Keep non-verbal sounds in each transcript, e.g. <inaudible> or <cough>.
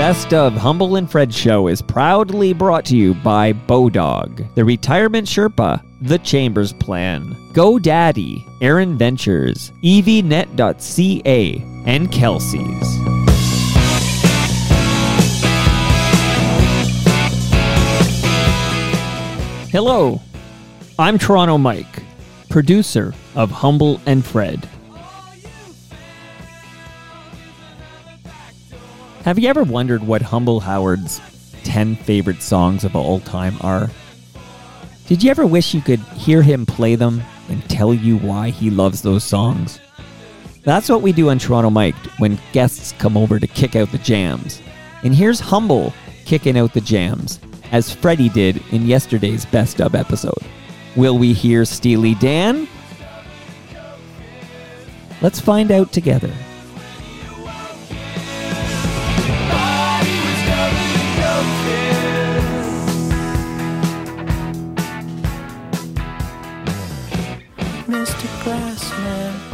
best of Humble and Fred show is proudly brought to you by Bodog, the Retirement Sherpa, The Chambers Plan, GoDaddy, Aaron Ventures, EVNet.ca, and Kelsey's. Hello, I'm Toronto Mike, producer of Humble and Fred. Have you ever wondered what Humble Howard's 10 favorite songs of all time are? Did you ever wish you could hear him play them and tell you why he loves those songs? That's what we do on Toronto Mike when guests come over to kick out the jams. And here's Humble kicking out the jams, as Freddie did in yesterday's Best of episode. Will we hear Steely Dan? Let's find out together.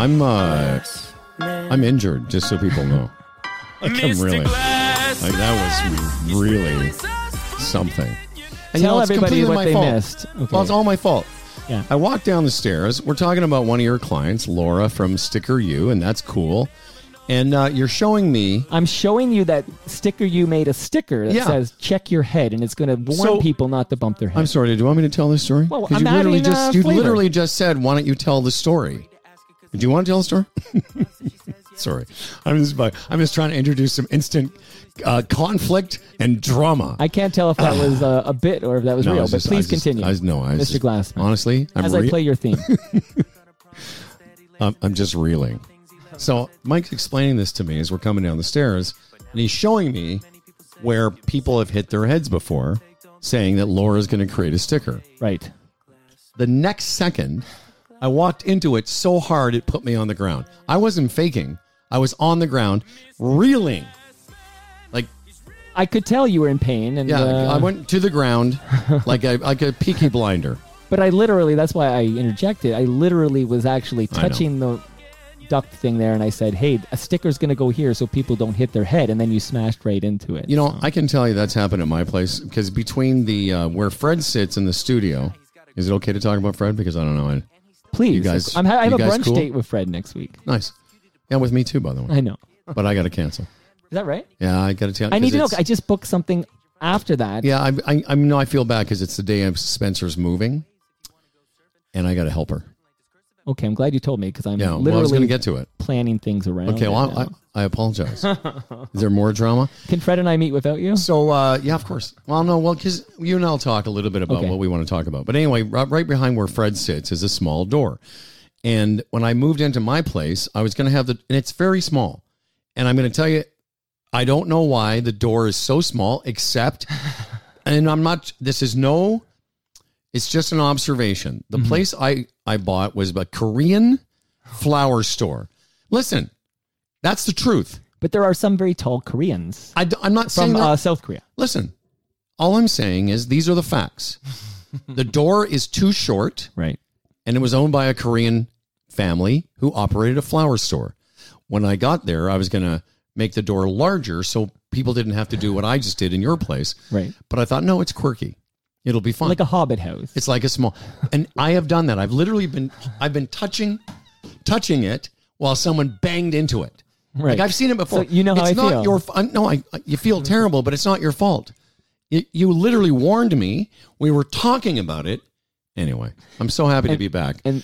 I'm uh, I'm injured, just so people know. Like I'm really, like that was really something. And Tell it's everybody completely what my they fault. missed. Okay. Well, it's all my fault. Yeah. I walked down the stairs. We're talking about one of your clients, Laura from StickerYou, and that's cool. And uh, you're showing me. I'm showing you that sticker you made a sticker that Yeah. says "check your head" and it's going to warn So- people not to bump their head. I'm sorry. Do you want me to tell this story? Well, 'Cause I'm you literally just uh, you flavor. literally just said, "Why don't you tell the story?" Do you want to tell the story? <laughs> sorry, I'm just I'm just trying to introduce some instant uh, conflict and drama. I can't tell if that <sighs> was uh, a bit or if that was No, real, was but just- please was just- continue. I was- no, I was Mr. just- Glassman. Honestly, I'm as I play your theme. <laughs> I'm, I'm just reeling. So Mike's explaining this to me as we're coming down the stairs, and he's showing me where people have hit their heads before, saying that Laura's going to create a sticker. right. The next second, I walked into it so hard it put me on the ground. I wasn't faking. I was on the ground, reeling. Like, I could tell you were in pain, and yeah, uh, I went to the ground <laughs> like a like a peaky blinder. but I literally that's why I interjected. I literally was actually touching the duct thing there, and I said, "Hey, a sticker's going to go here so people don't hit their head," and then you smashed right into it. You know, I can tell you that's happened at my place because between the uh, where Fred sits in the studio, is it okay to talk about Fred? Because I don't know. I, please, you guys- I'm, ha- I have you a guys brunch cool? date with Fred next week. nice, yeah, with me too, by the way. I know. But I got to cancel. Is that right? Yeah, I got to tell. I need 'cause to know. it's- I just booked something after that. Yeah, I, I, I know. I feel bad because it's the day of Spencer's moving, and I got to help her. Okay, I'm glad you told me because I'm Yeah, well, I was literally going to get to it. planning things around. Okay, well. I, I apologize. <laughs> Is there more drama? Can Fred and I meet without you? So, uh, yeah, of course. Well, no, well, because you and I'll talk a little bit about Okay. what we want to talk about. But anyway, right, right behind where Fred sits is a small door. And when I moved into my place, I was going to have the, and it's very small. And I'm going to tell you, I don't know why the door is so small, except, and I'm not, this is no, it's just an observation. The Mm-hmm. place I, I bought was a Korean flower store. Listen, that's the truth. But there are some very tall Koreans I, am not saying from that. uh, South Korea. Listen, all I'm saying is these are the facts. the door is too short, Right. and it was owned by a Korean family who operated a flower store. When I got there, I was going to make the door larger so people didn't have to do what I just did in your place. Right. But I thought, no, it's quirky. It'll be fun. Like a hobbit house. it's like a small, and I have done that. I've literally been, I've been touching, touching it while someone banged into it. right. Like I've seen it before. So you know how it's I not feel. your. f- No, I. You feel terrible, but it's not your fault. You, you literally warned me. We were talking about it. Anyway, I'm so happy to be back, and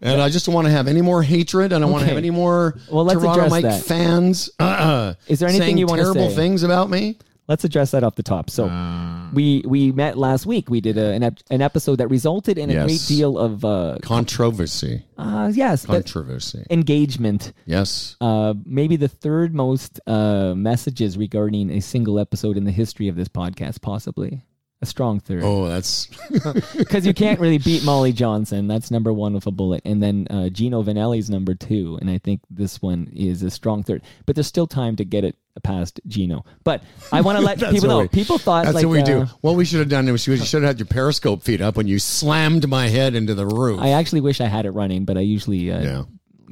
and I just don't want to have any more hatred. I don't want to have any more Well, let's Toronto Mike that. fans. Uh, Is there anything you wanna terrible say? things about me? Let's address that off the top. So Uh. we we met last week. We did a, an, ep- an episode that resulted in a Yes. great deal of uh, Controversy, uh yes controversy. engagement. Yes. Uh, maybe the third most uh, messages regarding a single episode in the history of this podcast, possibly a strong third. Oh, that's <laughs> because you can't really beat Molly Johnson. That's number one with a bullet, and then uh, Gino Vannelli's number two, and I think this one is a strong third. But there's still time to get it past Gino. But I want to <laughs> let people know. we- people thought that's like what we uh, do. What we should have done was you should have had your Periscope feed up when you slammed my head into the roof. I actually wish I had it running, but I usually uh, yeah.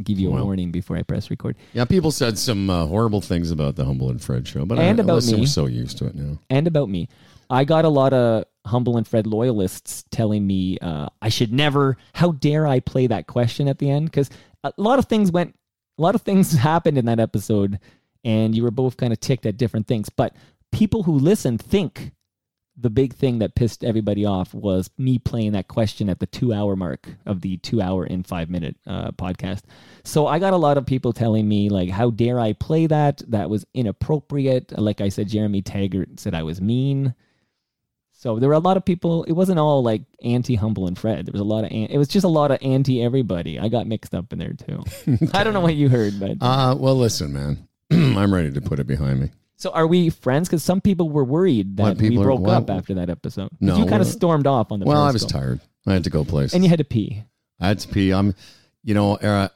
give you a Well. warning before I press record. Yeah, people said some uh, horrible things about the Humble and Fred show, but And I, about me. we're so used to it now. and about me. I got a lot of Humble and Fred loyalists telling me uh, I should never. How dare I play that question at the end? Because a lot of things went, a lot of things <laughs> happened in that episode, and you were both kind of ticked at different things. But people who listen think the big thing that pissed everybody off was me playing that question at the two hour mark of the two hour and five minute uh, podcast. So I got a lot of people telling me, like, how dare I play that? That was inappropriate. Like I said, Jeremy Taggart said I was mean. So there were a lot of people. It wasn't all like anti Humble and Fred. There was a lot of. An- it was just a lot of anti everybody. I got mixed up in there too. <laughs> I don't know what you heard, but Uh, well, listen, man, <clears throat> I'm ready to put it behind me. so are we friends? Because some people were worried that we people are- broke up after that episode. No, you kind of stormed off on the. Well, I was tired. I had to go places. and you had to pee. I had to pee. I'm, you know, Era,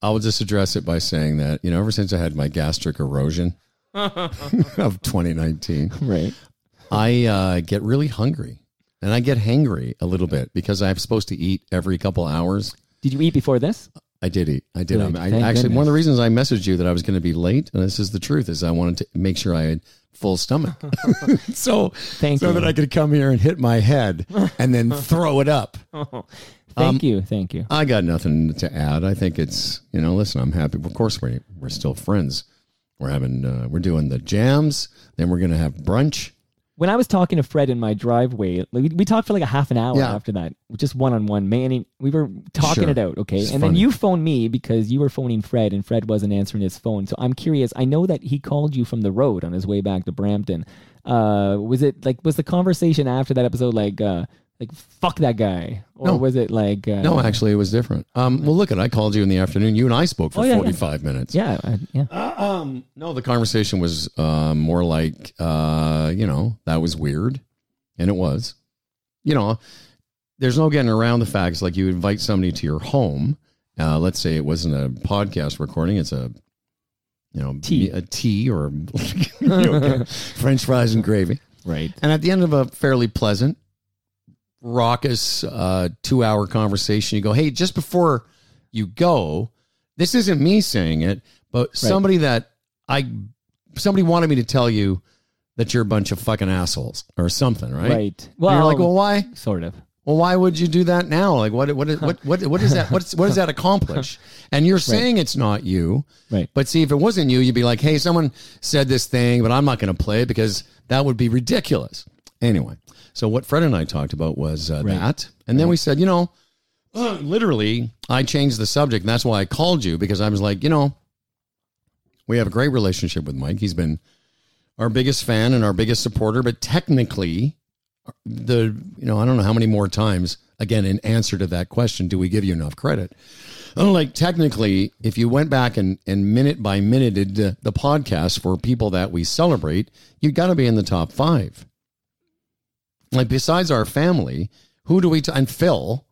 I will just address it by saying that, you know, ever since I had my gastric erosion <laughs> <laughs> of 2019, Right. I uh, get really hungry and I get hangry a little bit because I'm supposed to eat every couple hours. Did you eat before this? I did eat. I did. Good. I, I actually goodness. one of the reasons I messaged you that I was going to be late, and this is the truth, is I wanted to make sure I had full stomach, <laughs> <laughs> so Thank so you. that I could come here and hit my head and then <laughs> throw it up. Thank Um, you. Thank you. I got nothing to add. I think it's you know. Listen, I'm happy. Of course, we we're still friends. We're having uh, we're doing the jams. Then we're gonna have brunch. When I was talking to Fred in my driveway, like, we, we talked for like a half an hour Yeah. after that, just one on one. Man, we were talking Sure. it out, okay? It's and then funny. you phoned me because you were phoning Fred, and Fred wasn't answering his phone. So I'm curious. I know that he called you from the road on his way back to Brampton. Uh, was it like was the conversation after that episode like uh, like fuck that guy, or No. was it like uh, No, actually, it was different. Um, well, look, at I called you in the afternoon. You and I spoke for Oh, yeah, yeah. 45 minutes. Yeah, I, yeah. Um, no, the conversation was uh, more like, uh, you know, that was weird, and it was. You know, there's no getting around the facts. Like you invite somebody to your home. Uh, let's say it wasn't a podcast recording; it's a, you know, Tea. a tea or <laughs> <laughs> French fries and gravy. Right. And at the end of a fairly pleasant, raucous uh, two hour conversation, you go, Hey, just before you go, this isn't me saying it, but somebody that I, somebody wanted me to tell you that you're a bunch of fucking assholes or something, right? Right. Well, Well, you're like, well, why? sort of. Well, why would you do that now? Like, what, what, what, what, what is that? What's, what does that accomplish? And you're saying it's not you, Right. but see, if it wasn't you, you'd be like, hey, someone said this thing, but I'm not going to play it because that would be ridiculous. Anyway, so what Fred and I talked about was uh, Right. that. And then we said, you know, uh, literally, I changed the subject. And that's why I called you because I was like, you know, we have a great relationship with Mike. He's been our biggest fan and our biggest supporter, but technically, the you know I don't know how many more times again in answer to that question do we give you enough credit? Like technically, if you went back and and minute by minute did the, the podcast for people that we celebrate, you've got to be in the top five. Like besides our family, who do we t- and Phil?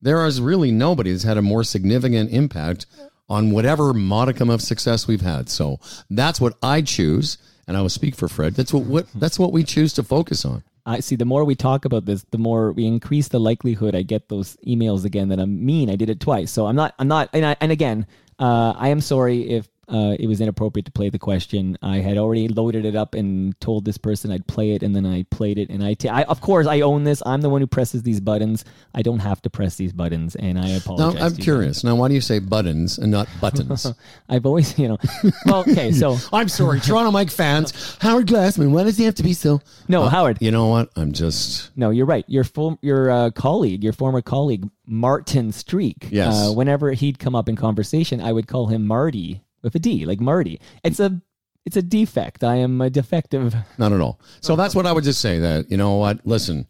There is really nobody that's had a more significant impact on whatever modicum of success we've had. So that's what I choose, and I will speak for Fred. That's what, what that's what we choose to focus on. I see. The more we talk about this, the more we increase the likelihood I get those emails again that I'm mean. I did it twice, so I'm not. I'm not. And, I, and again, uh, I am sorry if uh, it was inappropriate to play the question. I had already loaded it up and told this person I'd play it, and then I played it. And I, t- I of course, I own this. I'm the one who presses these buttons. I don't have to press these buttons, and I Now apologize. I'm to you. curious. Now, why do you say buttons and not buttons? <laughs> I've always, you know. Well, okay, so <laughs> I'm sorry, Toronto Mike fans. Howard Glassman. Why does he have to be so? no, Howard. You know what? I'm just No, you're right. Your full, your uh, colleague, your former colleague, Martin Streek. Yes. Uh, whenever he'd come up in conversation, I would call him Marty with a D, like Marty. It's a, it's a defect. I am a defective. not at all. So that's what I would just say. That you know what? Listen.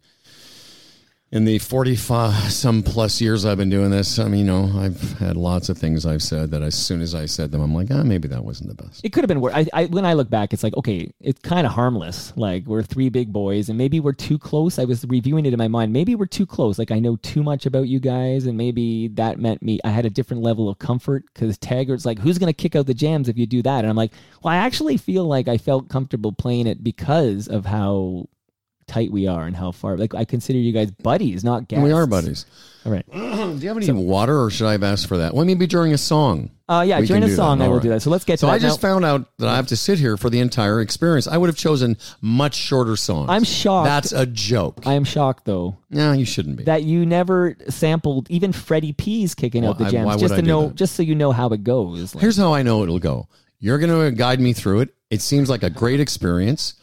In the 45 some plus years I've been doing this, I mean, you know, I've had lots of things I've said that as soon as I said them, I'm like, ah, maybe that wasn't the best. It could have been worse. I, I, when I look back, it's like okay, it's kind of harmless. Like we're three big boys, and maybe we're too close. I was reviewing it in my mind. Maybe we're too close. Like I know too much about you guys, and maybe that meant me. I had a different level of comfort because Taggart's like, "Who's gonna kick out the jams if you do that?" And I'm like, "Well, I actually feel like I felt comfortable playing it because of how." Tight we are and how far. Like I consider you guys buddies, not guests. We are buddies. All right. <clears throat> Do you have any water, or should I have asked for that? Well, maybe during a song. Uh, yeah, We during a do that. song I will right. do that. So let's get So to that. I just Now, found out that I have to sit here for the entire experience. I would have chosen much shorter songs. I'm shocked. That's a joke. I am shocked though no, you shouldn't be. that you never sampled even Freddie P's kicking out the Why- jams why would just I to do know that? just so you know how it goes. Like, Here's how I know it'll go. You're going to guide me through it. It seems like a great experience.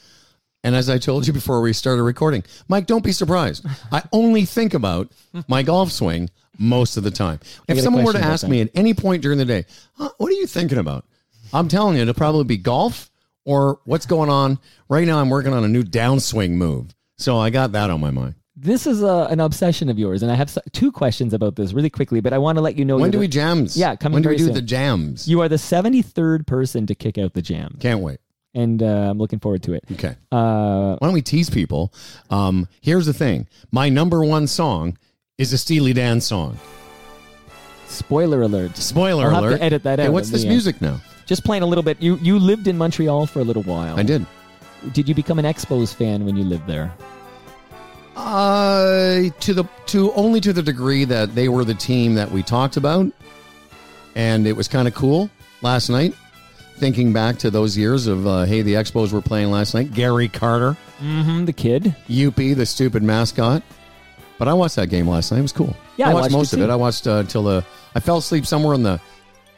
And as I told you before we started recording, Mike, don't be surprised. I only think about my golf swing most of the time. If someone were to ask me at any point during the day, huh, what are you thinking about? I'm telling you, it'll probably be golf or what's going on. Right now, I'm working on a new downswing move. So I got that on my mind. this is a, an obsession of yours, and I have two questions about this really quickly. But I want to let you know When do the- we jams? Yeah, coming When do we do soon. the jams? You are the 73rd person to kick out the jam, Can't wait. And uh, I'm looking forward to it. Okay. Uh, Why don't we tease people? Um, here's the thing. My number one song is a Steely Dan song. spoiler alert. Spoiler I'll have to alert. edit that Hey, out what's this end. music now? Just playing a little bit. You you lived in Montreal for a little while. I did. Did you become an Expos fan when you lived there? Uh, to the to only to the degree that they were the team that we talked about, and it was kind of cool last night. Thinking back to those years of uh, hey, the Expos were playing last night. Gary Carter, Mm-hmm. The kid. Youppi, the stupid mascot. But I watched that game last night. It was cool. Yeah, I I watched, watched most of it. I watched uh, till the. I fell asleep somewhere in the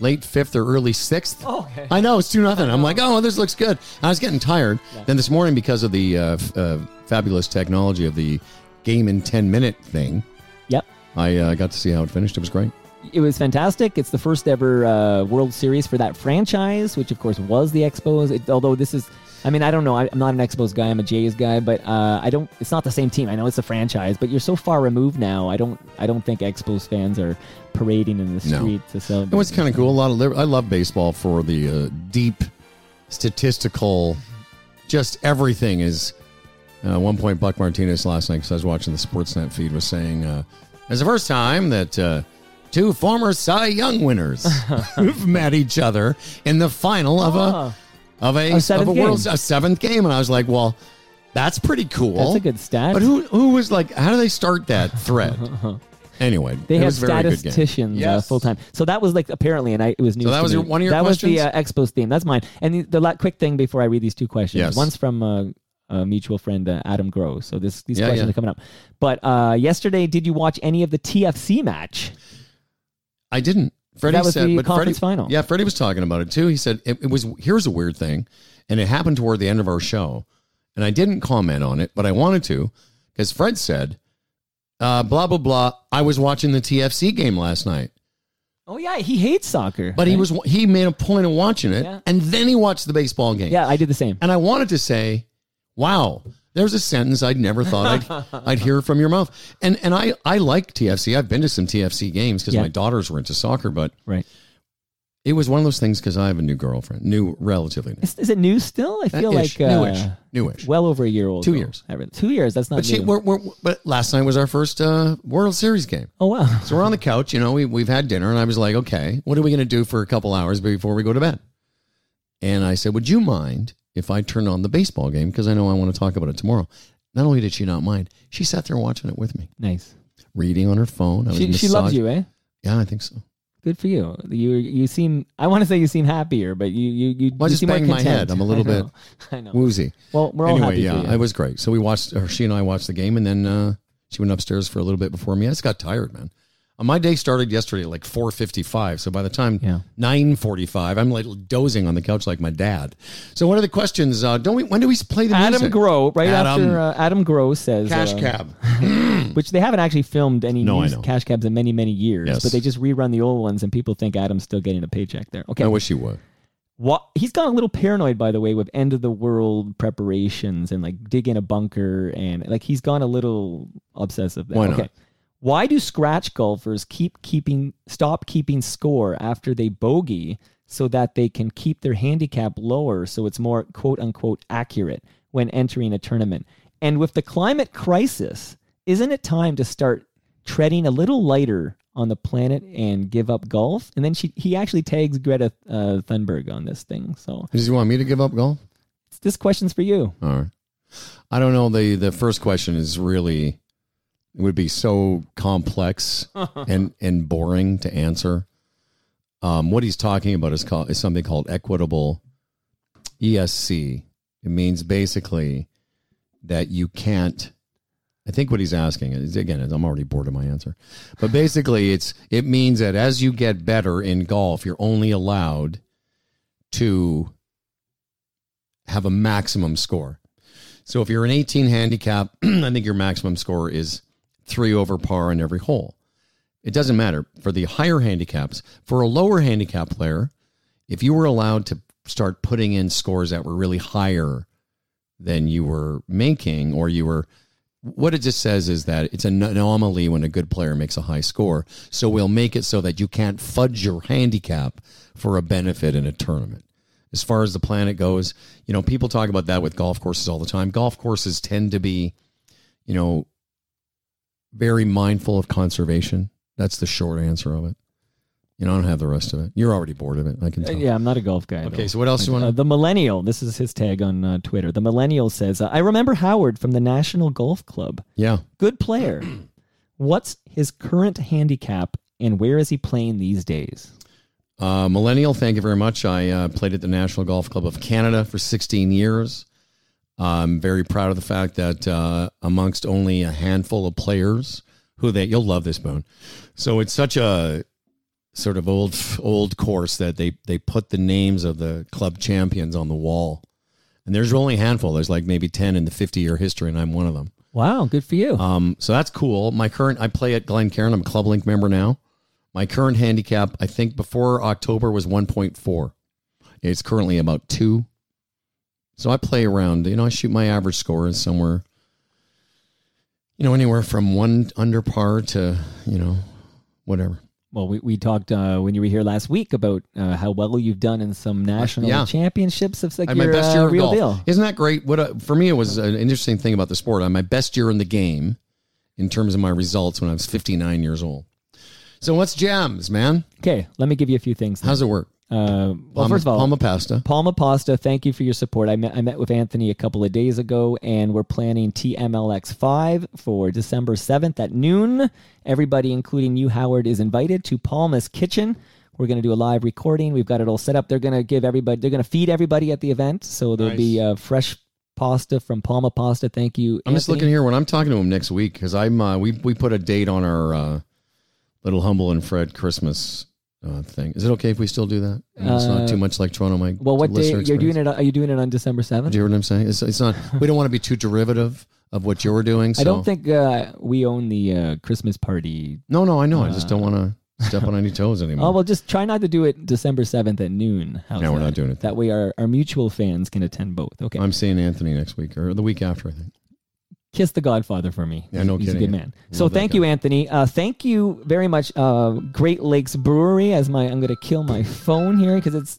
late fifth or early sixth. Oh, okay. I know it's two nothing. I'm like, oh, this looks good. I was getting tired. Then this morning, because of the uh, f- uh, fabulous technology of the game in ten minute thing, Yep. I uh, got to see how it finished. It was great. It was fantastic. It's the first ever uh, World Series for that franchise, which of course was the Expos. It, although this is, I mean, I don't know. I, I'm not an Expos guy. I'm a Jays guy, but uh, I don't. It's not the same team. I know it's a franchise, but you're so far removed now. I don't. I don't think Expos fans are parading in the No. street to celebrate. It was kind of cool. A lot of liber- I love baseball for the uh, deep statistical, just everything is. Uh, one point, Buck Martinez last night, because I was watching the Sportsnet feed, was saying uh, it's the first time that uh, two former Cy Young winners <laughs> who've met each other in the final of Ah. a of a, A seventh of a world game. a seventh game, and I was like, well, that's pretty cool. That's a good stat. But who who was like? How do they start that thread? <laughs> anyway, They it have was a very good game. statisticians uh, Yes. full time. So that was like apparently, and I, it was new. So that was your- one of your That was the uh. Expos theme. That's mine. And the, the la- quick thing before I read these two questions. Yes. One's from uh, a mutual friend, uh, Adam Growe. So this these Yeah, questions yeah. are coming up. But uh, yesterday, did you watch any of the TFC match? I didn't. Freddie That was said, the but conference Freddie, final. Yeah, Freddie was talking about it too. He said it, it was. Here's a weird thing, and it happened toward the end of our show, and I didn't comment on it, but I wanted to because Fred said, uh, "Blah blah blah." I was watching the TFC game last night, Oh yeah, he hates soccer. but he was he made a point of watching it, Yeah. and then he watched the baseball game. Yeah, I did the same. And I wanted to say, "Wow, there's a sentence I'd never thought I'd, <laughs> I'd hear from your mouth." And and I I like TFC. I've been to some TFC games because Yeah. my daughters were into soccer, but Right. it was one of those things because I have a new girlfriend, new, relatively new. Is, is it new still? I feel Ish, like uh, newish, newish. well over a year old. Two years. Two years. That's not But she, we're, we're, but last night was our first uh, World Series game. oh wow. So we're on the couch, you know, we, we've had dinner, and I was like, okay, what are we going to do for a couple hours before we go to bed? And I said, would you mind if I turned on the baseball game? Because I know I want to talk about it tomorrow. Not only did she not mind, she sat there watching it with me, Nice. reading on her phone. I was She, she loves you, eh? Yeah, I think so. Good for you. You you seem. I want to say you seem happier, but you you you. Well, I you just seem more banged my content. head. I'm a little <laughs> I know. I know. Woozy. Well, we're all anyway, happy yeah, for you. it was great. So we watched, or she and I watched the game, and then uh, she went upstairs for a little bit before me. I just got tired, man. Uh, my day started yesterday at like 4.55 so by the time Yeah. 9.45 i'm like dozing on the couch like my dad so one of the questions uh, don't we when do we play the Adam music Growe, right Adam. after uh, Adam Growe says cash uh, cab <laughs> which they haven't actually filmed any No, cash cabs in many many years, Yes. but they just rerun the old ones, and people think Adam's still getting a paycheck there. Okay, i wish he would what he's gone a little paranoid by the way with end of the world preparations and like dig in a bunker and like he's gone a little obsessive there. Why not? Okay. Why do scratch golfers keep keeping stop keeping score after they bogey so that they can keep their handicap lower so it's more quote unquote accurate when entering a tournament? And with the climate crisis, isn't it time to start treading a little lighter on the planet and give up golf? And then she he actually tags Greta uh, Thunberg on this thing. So does he want me to give up golf this question's for you. all right I don't know. The the first question is really it would be so complex <laughs> and and boring to answer. Um, what he's talking about is called is something called equitable ESC. It means basically that you can't. I think what he's asking is again, I'm already bored of my answer, but basically, it's it means that as you get better in golf, you're only allowed to have a maximum score. So if you're an 18 handicap, <clears throat> I think your maximum score is three over par in every hole. It doesn't matter for the higher handicaps. For a lower handicap player, if you were allowed to start putting in scores that were really higher than you were making, or you were, what it just says is that it's an anomaly when a good player makes a high score. So we'll make it so that you can't fudge your handicap for a benefit in a tournament as far as the planet goes. You know, people talk about that with golf courses all the time. Golf courses tend to be, you know, very mindful of conservation. That's the short answer of it. You know, I don't have the rest of it. You're already bored of it. I can Uh, tell. yeah, I'm not a golf guy. Okay, though. so what else do you want Uh, the millennial. This is his tag on uh, Twitter. The millennial says, uh, "I remember Howard from the National Golf Club. yeah. Good player. <clears throat> What's his current handicap, and where is he playing these days?" Uh, millennial, thank you very much. I uh, played at the National Golf Club of Canada for 16 years. I'm very proud of the fact that uh, amongst only a handful of players who they you'll love this bone. So it's such a sort of old old course that they they put the names of the club champions on the wall, and there's only a handful. There's like maybe 10 in the 50 year history, and I'm one of them. Wow, good for you. Um, so that's cool. My current, I play at Glencairn. I'm a ClubLink member now. My current handicap, I think before October was 1.4. It's currently about two. So I play around, you know, I shoot my average score is somewhere, you know, anywhere from one under par to, you know, whatever. Well, we, we talked uh, when you were here last week about uh, how well you've done in some national yeah. championships. It's like I had my your best uh, year of real golf. deal. Isn't that great? What a, for me, it was an interesting thing about the sport. I'm my best year in the game in terms of my results when I was 59 years old. So what's gems, man? Okay, let me give you a few things. then. How's it work? Uh, well, Palma- first of all, Palma pasta. Palma Pasta, thank you for your support. I met I met with Anthony a couple of days ago, and we're planning TMLX five for December seventh at noon. Everybody, including you, Howard, is invited to Palma's Kitchen. We're going to do a live recording. We've got it all set up. They're going to give everybody. They're going to feed everybody at the event, so there'll be uh, fresh pasta from Palma Pasta. Thank you. I'm just looking here when I'm talking to him next week because I'm uh, we we put a date on our uh, little humble and Fred Christmas uh, thing. Is it okay if we still do that? And it's not Uh, too much like Toronto. My Well, what day you're doing it? Are you doing it on December seventh? Do you hear what I'm saying? It's, it's not. We don't want to be too derivative of what you're doing. So. I don't think uh, we own the uh, Christmas party. No, no, I know. I just don't want to step on any toes <laughs> anymore. Oh well, just try not to do it December seventh at noon. How's No, we're that? not doing it. That way, our, our mutual fans can attend both. Okay, I'm seeing Anthony next week or the week after. I think. Kiss the Godfather for me. Yeah, no he's, he's a good man. Love So thank guy. you, Anthony. Uh, thank you very much, uh, Great Lakes Brewery. As my, I'm going to kill my phone here because it's.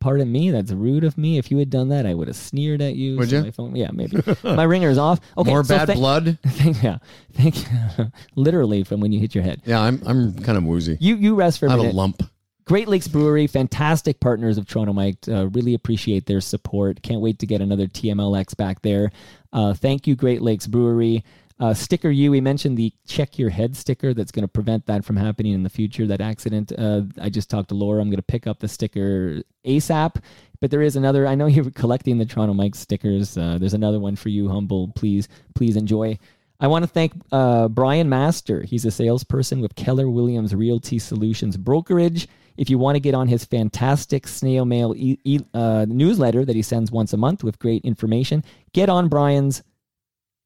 Pardon me, that's rude of me. If you had done that, I would have sneered at you. Would So you? My phone, yeah, maybe. <laughs> my ringer is off. Okay, More so bad thank- blood. <laughs> Thank, yeah, thank you. <laughs> Literally from when you hit your head. Yeah, I'm I'm kind of woozy. You you rest for a I have a minute. lump. Great Lakes Brewery, fantastic partners of Toronto Mike. Uh, really appreciate their support. Can't wait to get another TMLX back there. Uh, thank you, Great Lakes Brewery. Uh, StickerYou, we mentioned the check your head sticker that's going to prevent that from happening in the future, that accident. Uh, I just talked to Laura. I'm going to pick up the sticker ASAP. But there is another, I know you're collecting the Toronto Mike stickers. Uh, there's another one for you, Humble. Please, please enjoy. I want to thank uh, Brian Master. He's a salesperson with Keller Williams Realty Solutions Brokerage. If you want to get on his fantastic snail mail e- e- uh, newsletter that he sends once a month with great information, get on Brian's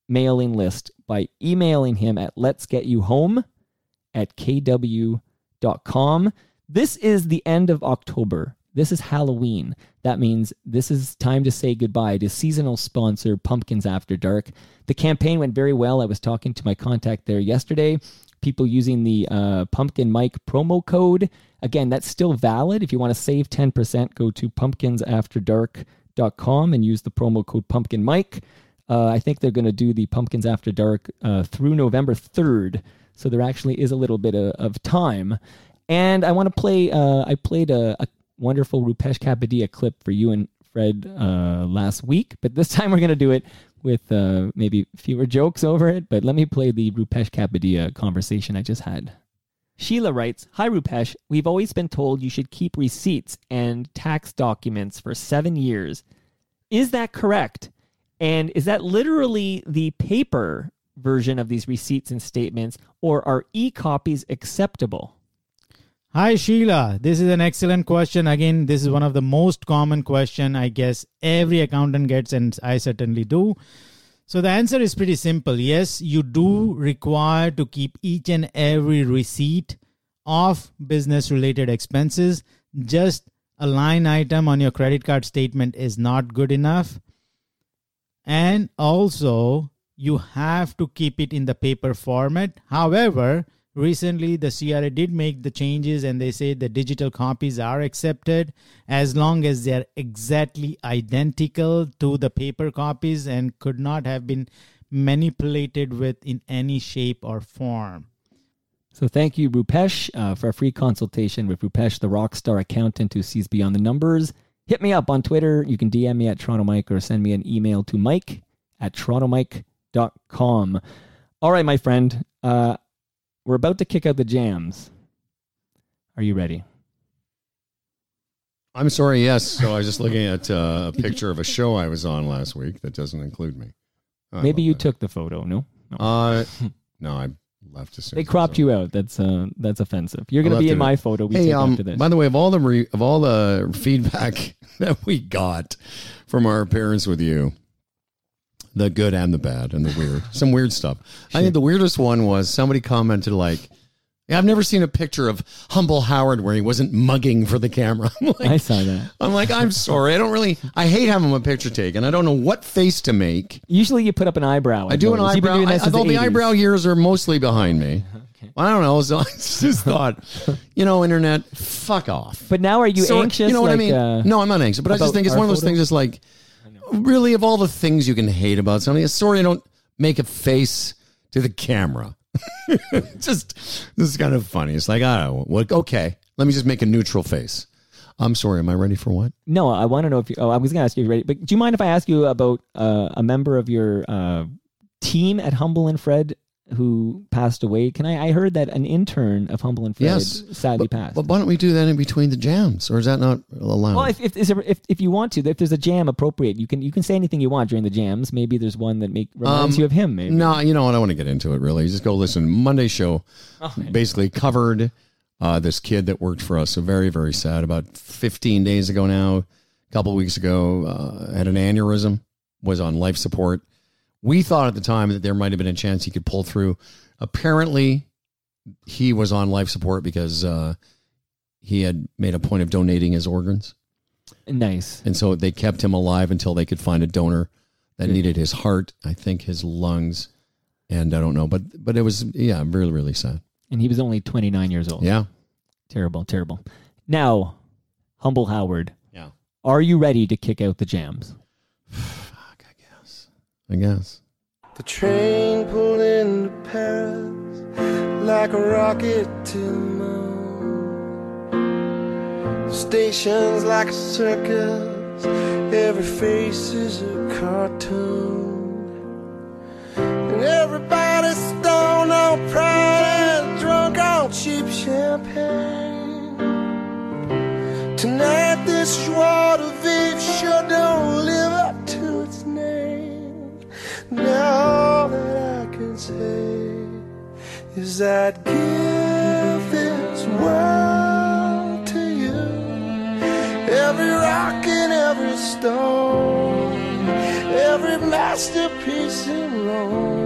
mailing list by emailing him at let's get you home at kw.com. This is the end of October. This is Halloween. That means this is time to say goodbye to seasonal sponsor Pumpkins After Dark. The campaign went very well. I was talking to my contact there yesterday. People using the uh, Pumpkin Mike promo code. Again, that's still valid. If you want to save 10%, go to pumpkinsafterdark.com and use the promo code Pumpkin Mike. Uh, I think they're going to do the Pumpkins After Dark uh, through November 3rd. So there actually is a little bit of, of time. And I want to play, uh, I played a, a wonderful Rupesh Kapadia clip for you and Fred uh, last week, but this <laughs> time we're going to do it with uh, maybe fewer jokes over it. But let me play the Rupesh Kapadia conversation I just had. Sheila writes Hi, Rupesh. We've always been told you should keep receipts and tax documents for seven years. Is that correct? And is that literally the paper version of these receipts and statements, or are e copies acceptable? Hi Sheila, this is an excellent question. Again, this is one of the most common question I guess every accountant gets and I certainly do. So the answer is pretty simple. Yes, you do require to keep each and every receipt of business related expenses. Just a line item on your credit card statement is not good enough. And also, you have to keep it in the paper format. However, recently the CRA did make the changes and they say the digital copies are accepted as long as they're exactly identical to the paper copies and could not have been manipulated with in any shape or form. So thank you, Rupesh, uh, for a free consultation with Rupesh, the rock star accountant who sees beyond the numbers. Hit me up on Twitter. You can DM me at Toronto Mike or send me an email to mike at torontomike.com. All right, my friend. Uh, we're about to kick out the jams. Are you ready? I'm sorry, yes. So I was just <laughs> looking at uh, a picture of a show I was on last week that doesn't include me. Oh, Maybe you that. took the photo. No, no. Uh, <laughs> no, I left as soon they as cropped you out. That's uh, that's offensive. You're gonna be in my photo. We Hey, um, after this. by the way, of all the re- of all the <laughs> feedback that we got from our appearance with you, the good and the bad and the weird, some weird stuff. I think the weirdest one was somebody commented like, "Yeah, I've never seen a picture of humble Howard where he wasn't mugging for the camera." <laughs> I'm like, I saw that. I'm like, I'm sorry, I don't really, I hate having my picture taken. I don't know what face to make. Usually you put up an eyebrow. I do an eyebrow. I, although the 80s. eyebrow years are mostly behind me. I don't know. <laughs> So I just thought, you know, internet, fuck off. But now are you So, anxious? You know what I mean? uh, no, I'm not anxious, but I just think it's one of those photo? things. It's like, really, of all the things you can hate about something, sorry, I don't make a face to the camera. <laughs> just this is kind of funny. It's like, I don't? Okay, let me just make a neutral face. I'm sorry. Am I ready for what? No, I want to know if you. Oh, I was going to ask you if you're ready, but do you mind if I ask you about uh, a member of your uh, team at Humble and Fred who passed away? Can I? I heard that an intern of Humble and Fred Yes, sadly But, passed. but why don't we do that in between the jams, or is that not allowed? well, if if, is there, if if you want to, if there's a jam appropriate, you can you can say anything you want during the jams. Maybe there's one that make reminds Um, you of him. Maybe No, you know what? I want to get into it. Really, just go listen. Monday show Okay. basically covered uh, this kid that worked for us. So very, very sad. About 15 days ago now, a couple weeks ago, uh, had an aneurysm, was on life support. We thought at the time that there might have been a chance he could pull through. Apparently, he was on life support because uh, he had made a point of donating his organs. nice. And so they kept him alive until they could find a donor that Good. needed his heart, I think his lungs, and I don't know, but but it was yeah, really really sad. And he was only 29 years old. Yeah. Terrible, terrible. Now, Humble Howard, Yeah. are you ready to kick out the jams? I guess. The train pulled into Paris like a rocket to the moon. Station's like a circus, every face is a cartoon. And everybody's stoned on pride and drunk on cheap champagne. Tonight, this joie de all that I can say is I'd give this world to you. Every rock and every stone, every masterpiece in Rome.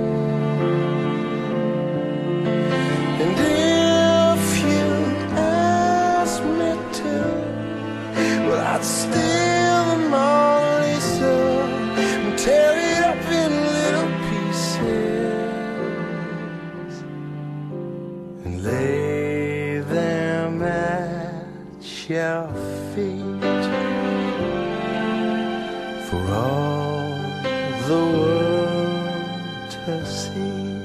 And if you ask me to, I'd steal our feet for all the world to see.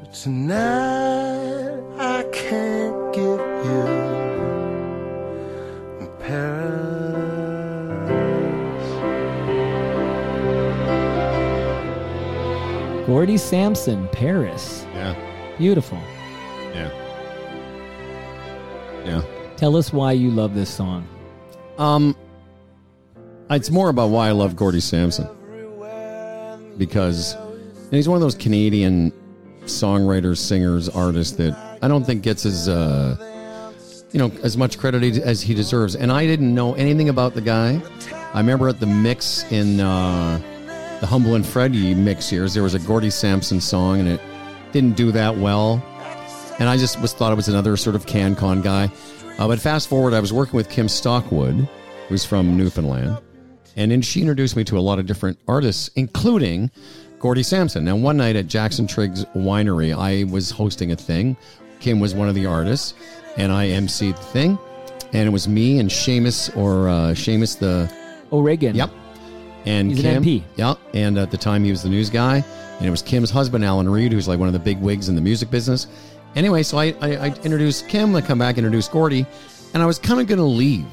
But tonight I can't give you Paris. Gordie Sampson, Paris. Yeah. Beautiful. Tell us why you love this song. Um, it's more about why I love Gordie Sampson because he's one of those Canadian songwriters, singers, artists that I don't think gets as uh, you know as much credit as he deserves. And I didn't know anything about the guy. I remember at the mix in uh, the Humble and Freddie mix years, there was a Gordie Sampson song, and it didn't do that well. And I just was thought it was another sort of CanCon guy. Uh, but fast forward, I was working with Kim Stockwood, who's from Newfoundland, and then she introduced me to a lot of different artists, including Gordie Sampson. Now, one night at Jackson Triggs Winery, I was hosting a thing. Kim was one of the artists, and I emceed the thing. And it was me and Seamus, or uh, Seamus the. O'Regan. Yep. And He's Kim. an MP. Yeah. And at the time, he was the news guy. And it was Kim's husband, Alan Reed, who's like one of the big wigs in the music business. Anyway, so I, I, I introduced Kim. I come back, introduce Gordie, and I was kind of going to leave.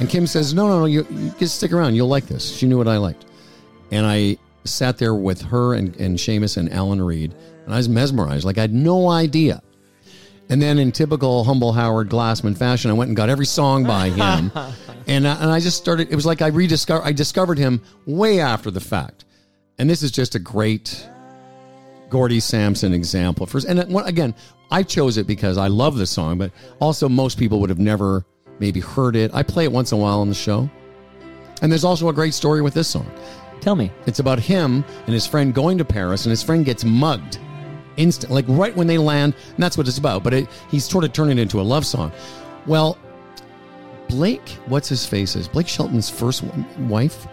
And Kim says, No, no, no, you, you just stick around. You'll like this. She knew what I liked. And I sat there with her and, and Seamus and Alan Reed, and I was mesmerized. Like I had no idea. And then, in typical humble Howard Glassman fashion, I went and got every song by <laughs> him, and I, and I just started. It was like I rediscovered. I discovered him way after the fact, and this is just a great Gordie Sampson example. First, and uh, again, I chose it because I love the song, but also most people would have never maybe heard it. I play it once in a while on the show, and there's also a great story with this song. Tell me. It's about him and his friend going to Paris, and his friend gets mugged instant, like right when they land. And that's what it's about. But it, he's sort of turning it into a love song. Well, Blake, what's his face is Blake Shelton's first wife.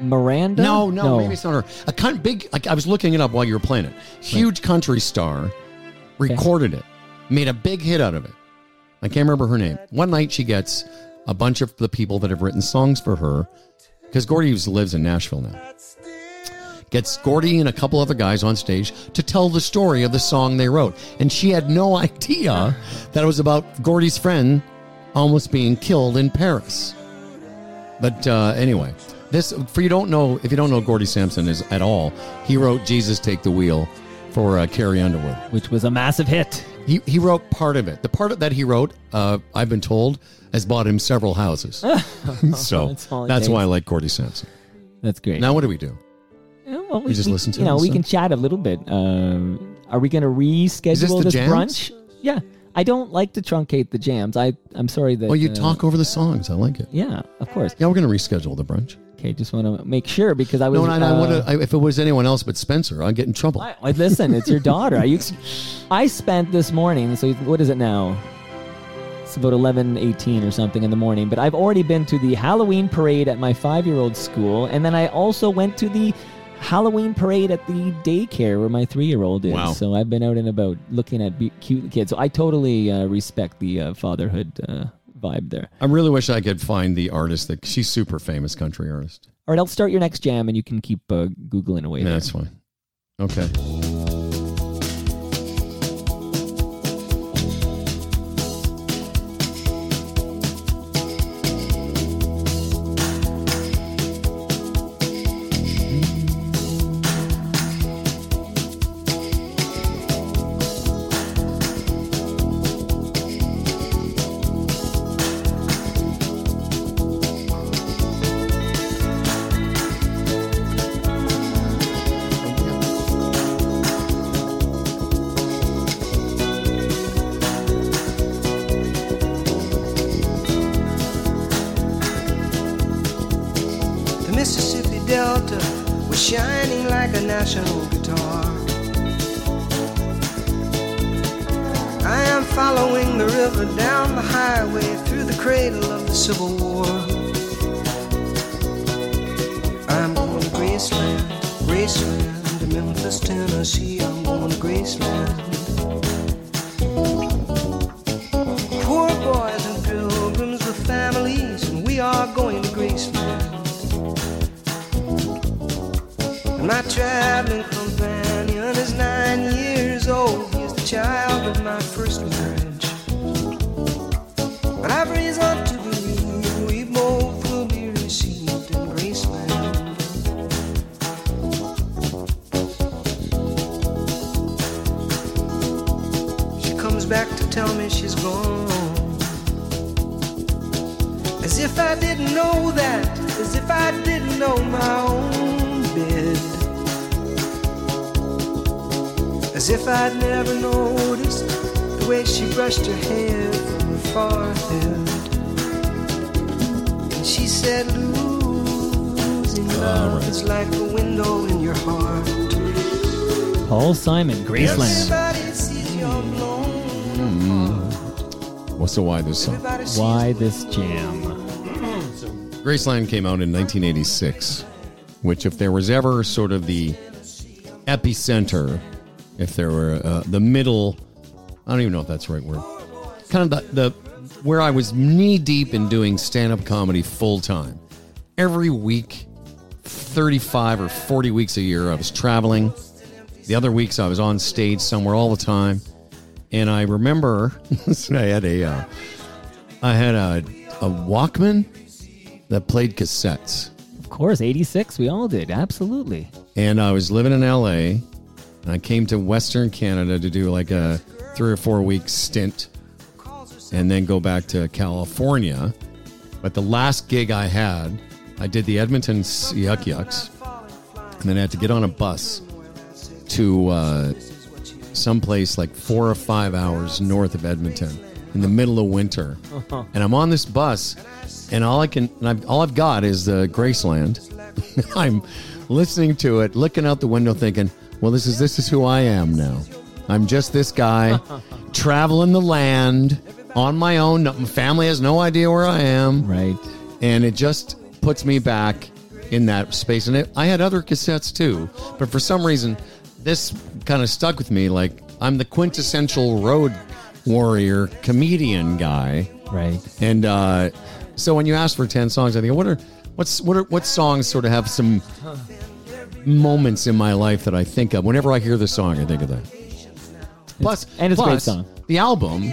Miranda? No, no, maybe it's not her. A kind big. Like I was looking it up while you were playing it. Huge country star, recorded it, made a big hit out of it. I can't remember her name. One night she gets a bunch of the people that have written songs for her, because Gordie lives in Nashville now. Gets Gordie and a couple other guys on stage to tell the story of the song they wrote, and she had no <laughs> idea that it was about Gordie's friend almost being killed in Paris. But uh, anyway, this for you don't know if you don't know Gordie Sampson is at all. He wrote "Jesus Take the Wheel" for uh, Carrie Underwood. Which was a massive hit. He he wrote part of it. The part that he wrote, uh, I've been told, has bought him several houses. <laughs> so <laughs> That's that's why I like Gordie Sampson. That's great. Now what do we do? Yeah, well, We just listen to You know, we can chat a little bit. Um, are we going to reschedule the this jams? brunch? Yeah. I don't like to truncate the jams. I I'm sorry that. Well, you uh, talk over the songs. I like it. Yeah, of course. Yeah, we're gonna reschedule the brunch. Okay, just want to make sure because I was. No, and I, I uh, would I, if it was anyone else but Spencer, I'd get in trouble. I, I- listen, it's your daughter. I, used, <laughs> I spent this morning, so what is it now? It's about 11, 18 or something in the morning. But I've already been to the Halloween parade at my five year old school. And then I also went to the Halloween parade at the daycare where my three year old is. Wow. So I've been out and about looking at be- cute kids. So I totally uh, respect the uh, fatherhood uh, vibe there. I really wish I could find the artist that she's super famous country artist. All right, I'll start your next jam and you can keep uh, Googling away. Yeah, that's fine. Okay. Simon, Graceland. Everybody sees your blown heart. What's the why this song? Everybody Why this jam? Graceland came out in 1986, which, if there was ever sort of the epicenter, if there were uh, the middle, I don't even know if that's the right word, kind of the, the where I was knee deep in doing stand up comedy full time. Every week, 35 or 40 weeks a year, I was traveling. The other weeks, I was on stage somewhere all the time. And I remember <laughs> I had a, uh, I had a, a Walkman that played cassettes. Of course, 86, we all did. Absolutely. And I was living in LA and I came to Western Canada to do like a three or four week stint and then go back to California. But the last gig I had, I did the Edmonton Yuk Yuk's and then I had to get on a bus to uh, someplace like four or five hours north of Edmonton in the middle of winter. <laughs> And I'm on this bus, and all I can, and I've, all I've got is the Graceland. <laughs> I'm listening to it, looking out the window, thinking, "Well, this is this is who I am now. I'm just this guy <laughs> traveling the land on my own. No- My family has no idea where I am, Right. and it just puts me back in that space. And it, I had other cassettes too, but for some reason, this kind of stuck with me. Like I'm the quintessential road warrior comedian guy, Right. and uh, so when you ask for ten songs, I think what are what's what are what songs sort of have some moments in my life that I think of whenever I hear the song. I think of that. Plus, and it's a great song. The album.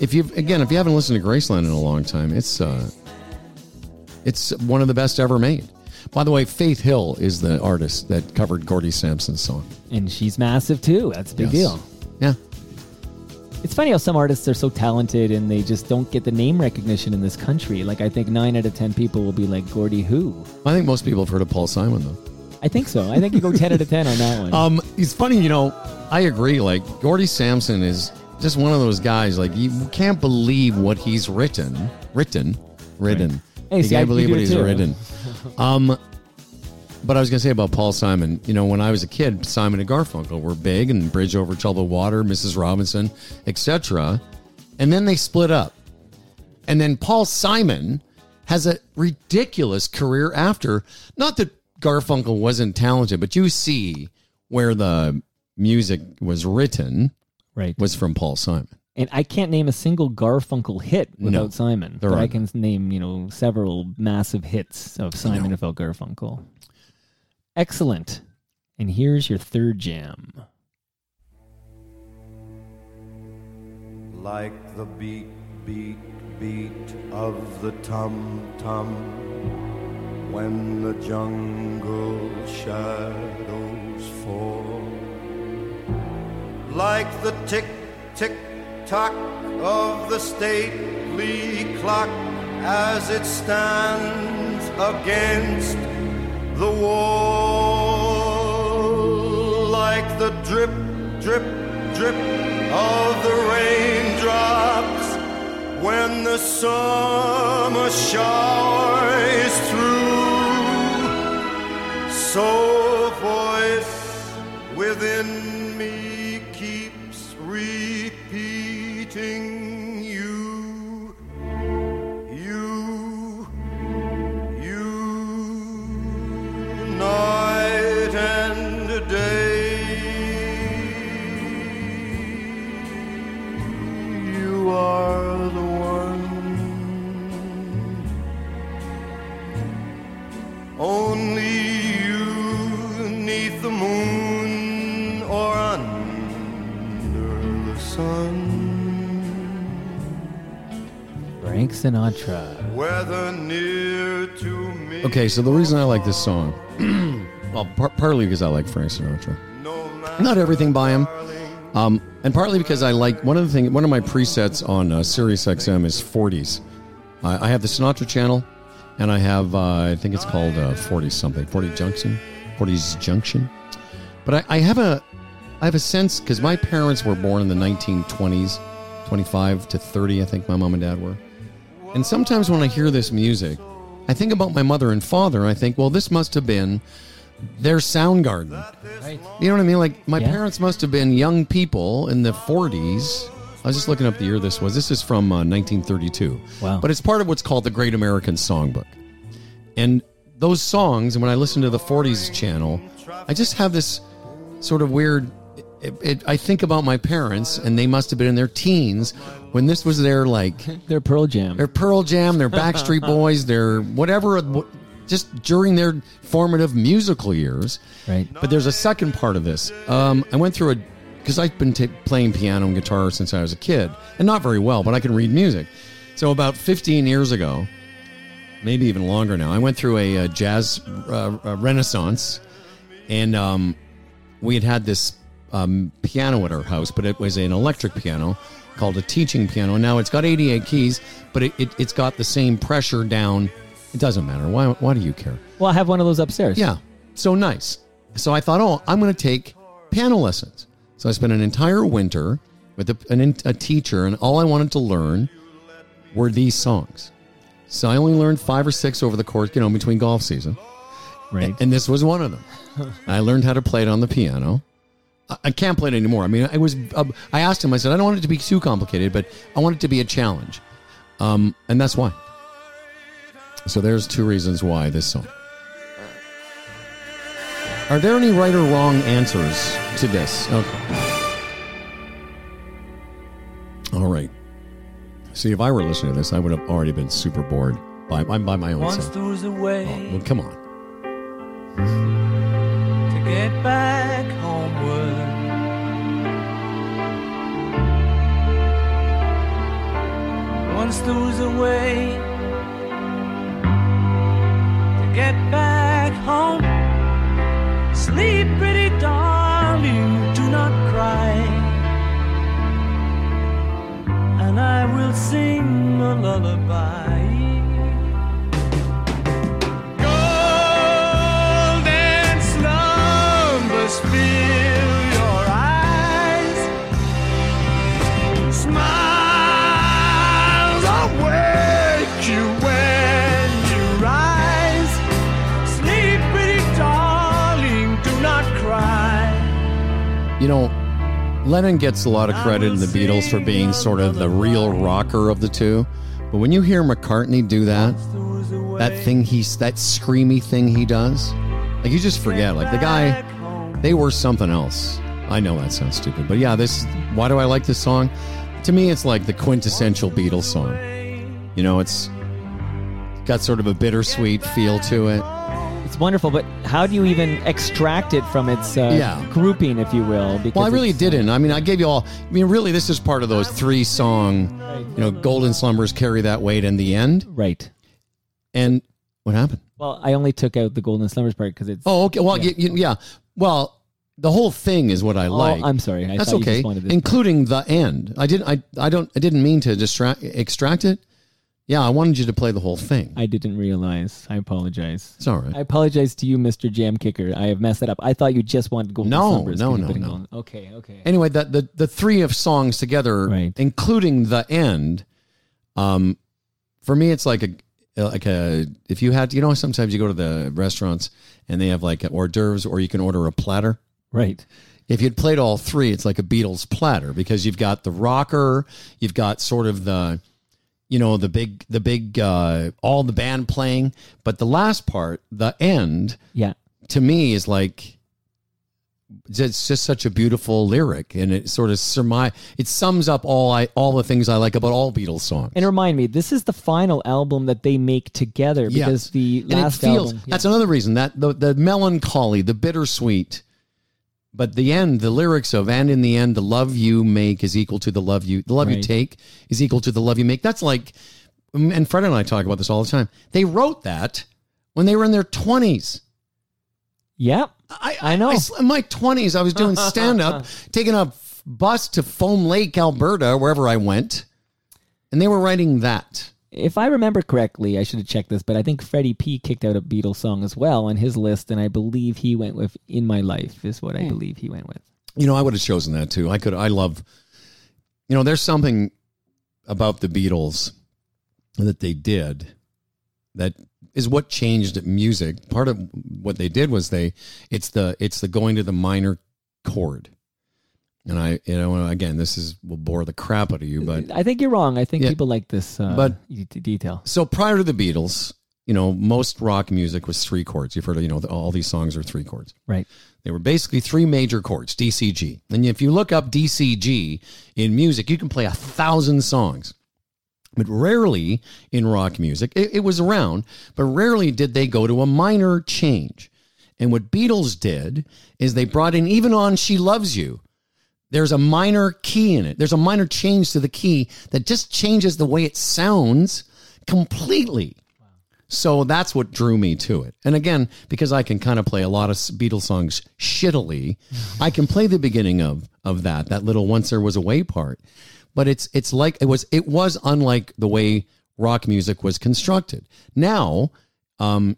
If you've again, if you haven't listened to Graceland in a long time, it's uh, it's one of the best ever made. By the way, Faith Hill is the artist that covered Gordie Sampson's song. And she's massive too. That's a big Yes. deal. Yeah. It's funny how some artists are so talented and they just don't get the name recognition in this country. Like I think nine out of ten people will be like Gordie who. I think most people have heard of Paul Simon though. I think so. I think you go <laughs> ten out of ten on that one. Um, it's funny, you know. I agree. Like Gordie Sampson is just one of those guys. Like you can't believe what he's written, written, written. Hey, you see, I believe what he's too. written. Um, but I was gonna say about Paul Simon. You know, when I was a kid, Simon and Garfunkel were big, and Bridge Over Troubled Water, Mrs. Robinson, etc. And then they split up, and then Paul Simon has a ridiculous career after. Not that Garfunkel wasn't talented, but you see where the music was written right. was from Paul Simon. And I can't name a single Garfunkel hit without No, Simon. there But I can name, you know, several massive hits of Simon without Garfunkel. Excellent. And here's your third jam. like the beat, beat, beat of the tum tum when the jungle shadows fall. Like the tick, tick, tock of the stately clock as it stands against the wall. Like the drip, drip, drip of the raindrops when the summer shower is through. So voice within repeating Sinatra. Whether near to me. Okay, so the reason I like this song, <clears throat> well, par- partly because I like Frank Sinatra. Not everything by him, Um, and partly because I like one of the things, one of my presets on uh, Sirius XM is 40s. I, I have the Sinatra channel, and I have uh, I think it's called uh, 40 something, 40 Junction, 40s Junction. But I, I have a I have a sense because my parents were born in the 1920s, 25 to 30, I think my mom and dad were. And sometimes when I hear this music, I think about my mother and father, and I think, well, this must have been their sound garden. You know what I mean? Like my Yeah. parents must have been young people in the 40s. I was just looking up the year this was. This is from uh, 1932. Wow. But it's part of what's called the Great American Songbook. And those songs, and when I listen to the 40s channel, I just have this sort of weird. It, it, I think about my parents, and they must have been in their teens when this was their like They're Pearl Jam. their Pearl Jam, their Backstreet <laughs> Boys, their whatever, just during their formative musical years. Right. But there's a second part of this. Um, I went through a because I've been t- playing piano and guitar since I was a kid, and not very well, but I can read music. So about 15 years ago, maybe even longer now, I went through a, uh jazz uh, uh, renaissance, and um, we had had this um, piano at our house, but it was an electric piano called a teaching piano. Now it's got 88 keys, but it, it, it's got the same pressure down. It doesn't matter. Why, why do you care? well, I have one of those upstairs. Yeah. So nice. So I thought, oh, I'm going to take piano lessons. So I spent an entire winter with a, an, a teacher, and all I wanted to learn were these songs. So I only learned five or six over the course, you know, between golf season. Right. And this was one of them. <laughs> I learned how to play it on the piano. I- can't play it anymore. I mean, I was. Uh, I asked him. I said, I don't want it to be too complicated, but I want it to be a challenge, um, and that's why. So there's two reasons why this song. Are there any right or wrong answers to this? Okay. All right. See, if I were listening to this, I would have already been super bored by, by, by my own Once self. there was a way Oh, well, come on. Get back homeward. Once there was a way to get back home. Sleep, pretty darling, do not cry. And I will sing a lullaby. You know, Lennon gets a lot of credit in the Beatles for being sort of the real rocker of the two. But when you hear McCartney do that, that thing he's that screamy thing he does, like you just forget. Like the guy, they were something else. I know that sounds stupid, but yeah, this. Why do I like this song? To me, it's like the quintessential Beatles song. You know, it's got sort of a bittersweet feel to it. It's wonderful, but how do you even extract it from its uh, Yeah. grouping, if you will? Because Well, I really didn't. I mean, I gave you all. I mean, really, this is part of those three song, you know, Golden Slumbers carry that weight in the end. Right. And what happened? Well, I only took out the Golden Slumbers part because it's. Oh, okay. Well, yeah. You, yeah. Well, the whole thing is what I Oh, like. I'm sorry. I That's you okay, just wanted this including the end. I didn't. I. I don't. I didn't mean to distract, extract it. Yeah, I wanted you to play the whole thing. I didn't realize. I apologize. It's all right. I apologize to you, Mr. Jam Kicker. I have messed it up. I thought you just wanted Golden No, Slumbers. no, you no, no. Okay, okay. anyway, that the the three of songs together, Right. including the end, um, for me, it's like a like a if you had you know sometimes you go to the restaurants and they have like hors d'oeuvres or you can order a platter. Right. If you'd played all three, it's like a Beatles platter because you've got the rocker, you've got sort of the you know the big the big uh all the band playing, but the last part, the end, Yeah. to me is like it's just such a beautiful lyric and it sort of surmise it sums up all I all the things I like about all Beatles songs. And remind me, this is the final album that they make together because yes. the last feels, album. Yeah. That's another reason that the, the melancholy, the bittersweet, but the end, the lyrics of and in the end the love you make is equal to the love you the love right. you take is equal to the love you make. That's like and Fred and I talk about this all the time. They wrote that when they were in their 20s Yep. I, I know. I, in my 20s, I was doing <laughs> stand up, taking a f- bus to Foam Lake, Alberta, wherever I went, and they were writing that. If I remember correctly, I should have checked this, but I think Freddie P kicked out a Beatles song as well on his list, and I believe he went with "In My Life" is what I hmm. believe he went with. You know, I would have chosen that too. I could. I love. You know, there's something about the Beatles that they did that is what changed music. Part of what they did was they it's the it's the going to the minor chord. And I, you know, again, this is will bore the crap out of you, but I think you're wrong. I think Yeah. people like this, uh, But- detail. so prior to the Beatles, you know, most rock music was three chords. You've heard of, you know, all these songs are three chords. Right. They were basically three major chords, DCG. And if you look up DCG in music, you can play a thousand songs. But rarely in rock music, it, it was around, but rarely did they go to a minor change. And what Beatles did is they brought in, even on She Loves You, there's a minor key in it. There's a minor change to the key that just changes the way it sounds completely. So that's what drew me to it. And again, because I can kind of play a lot of Beatles songs shittily, I can play the beginning of of that, that little once there was a way part. But it's it's like it was it was unlike the way rock music was constructed. Now, um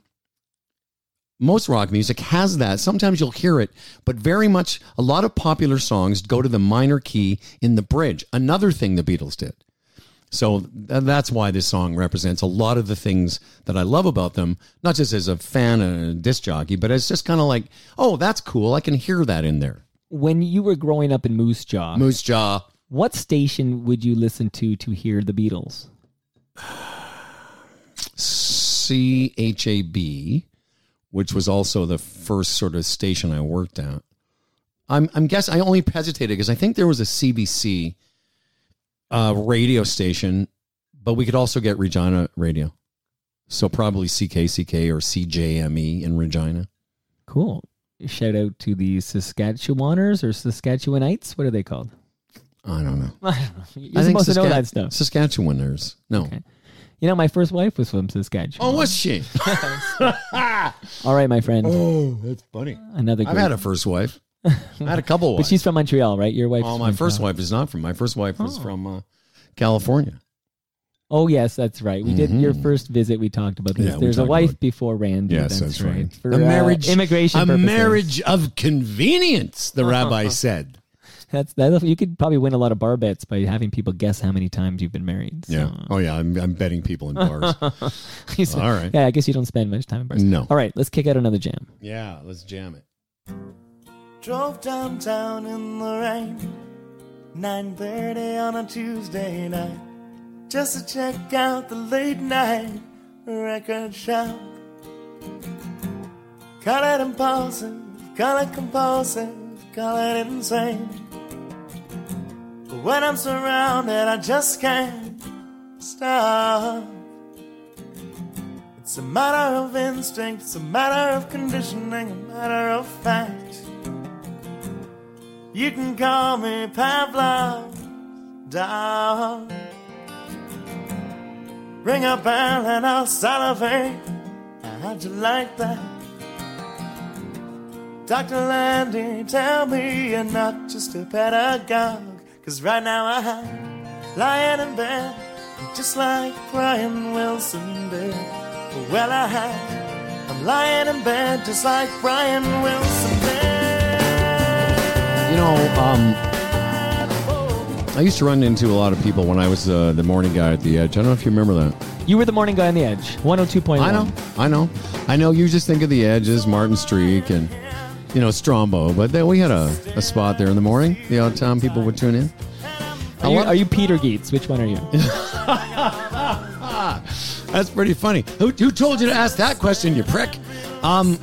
most rock music has that. Sometimes you'll hear it, but very much a lot of popular songs go to the minor key in the bridge. Another thing the Beatles did. So th- that's why this song represents a lot of the things that I love about them, not just as a fan and a disc jockey, but as just kind of like, oh, that's cool. I can hear that in there. When you were growing up in Moose Jaw, Moose Jaw. What station would you listen to to hear the Beatles? C H A B, which was also the first sort of station I worked at. I'm I'm guessing I only hesitated because I think there was a CBC uh, radio station, but we could also get Regina radio. So probably CKCK or CJME in Regina. Cool. Shout out to the Saskatchewaners or Saskatchewanites. What are they called? I don't know. <laughs> I don't know. You're supposed to know that stuff. Saskatchewaners. No. Okay. You know, my first wife was from Saskatchewan. Oh, was she? <laughs> All right, my friend. oh, that's funny. Another. I've great- had a first wife. <laughs> I had a couple but wives. she's from Montreal, right? Your wife. oh, my first wife is not from. My first wife was from uh, California. Oh yes, that's right. We did your Mhm. first visit. We talked about this. Yeah, we There's a talked wife about- before Randy. Yes, that's, that's right. For a uh, marriage, immigration. a purposes. marriage of convenience. The rabbi said. That's that. You could probably win a lot of bar bets by having people guess how many times you've been married. Yeah. Oh yeah. I'm, I'm betting people in bars. <laughs> He said- All right. Yeah, I guess you don't spend much time in bars. No. All right, let's kick out another jam. yeah. Let's jam it. Drove downtown in the rain, 9:30 on a Tuesday night, just to check out the late night record shop. Call it impulsive, call it compulsive, call it insane. When I'm surrounded, I just can't stop. It's a matter of instinct, it's a matter of conditioning, a matter of fact. You can call me Pavlov, dog. Ring a bell and I'll salivate. How'd you like that? Dr. Landy, tell me you're not just a pedagogue. Cause right now I'm lying in bed, just like Brian Wilson did. Well, I, I'm lying in bed, just like Brian Wilson did. You know, um, I used to run into a lot of people when I was uh, the morning guy at the Edge. I don't know if you remember that. You were the morning guy on the edge. 102.1. I know, I know, I know. You just think of the Edge as Martin Streek and you know Strombo, but then we had a, a spot there in the morning. The odd time people would tune in. Are you, are you Peter Geets? Which one are you? <laughs> That's pretty funny. Who, who told you to ask that question, you prick? Um,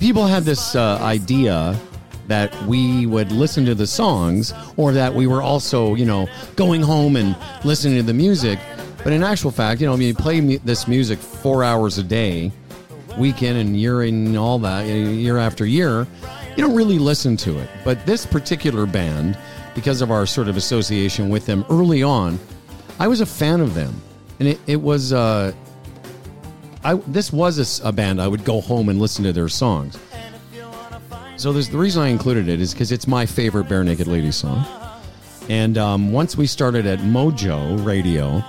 people had this uh, idea that we would listen to the songs or that we were also, you know, going home and listening to the music. But in actual fact, you know, I mean, you play mu- this music four hours a day, week in and year in and all that, year after year, you don't really listen to it. But this particular band, because of our sort of association with them early on, I was a fan of them. And it, it was, uh, I, this was a band I would go home and listen to their songs. So there's the reason I included it is because it's my favorite Barenaked Ladies song. And um, once we started at Mojo Radio,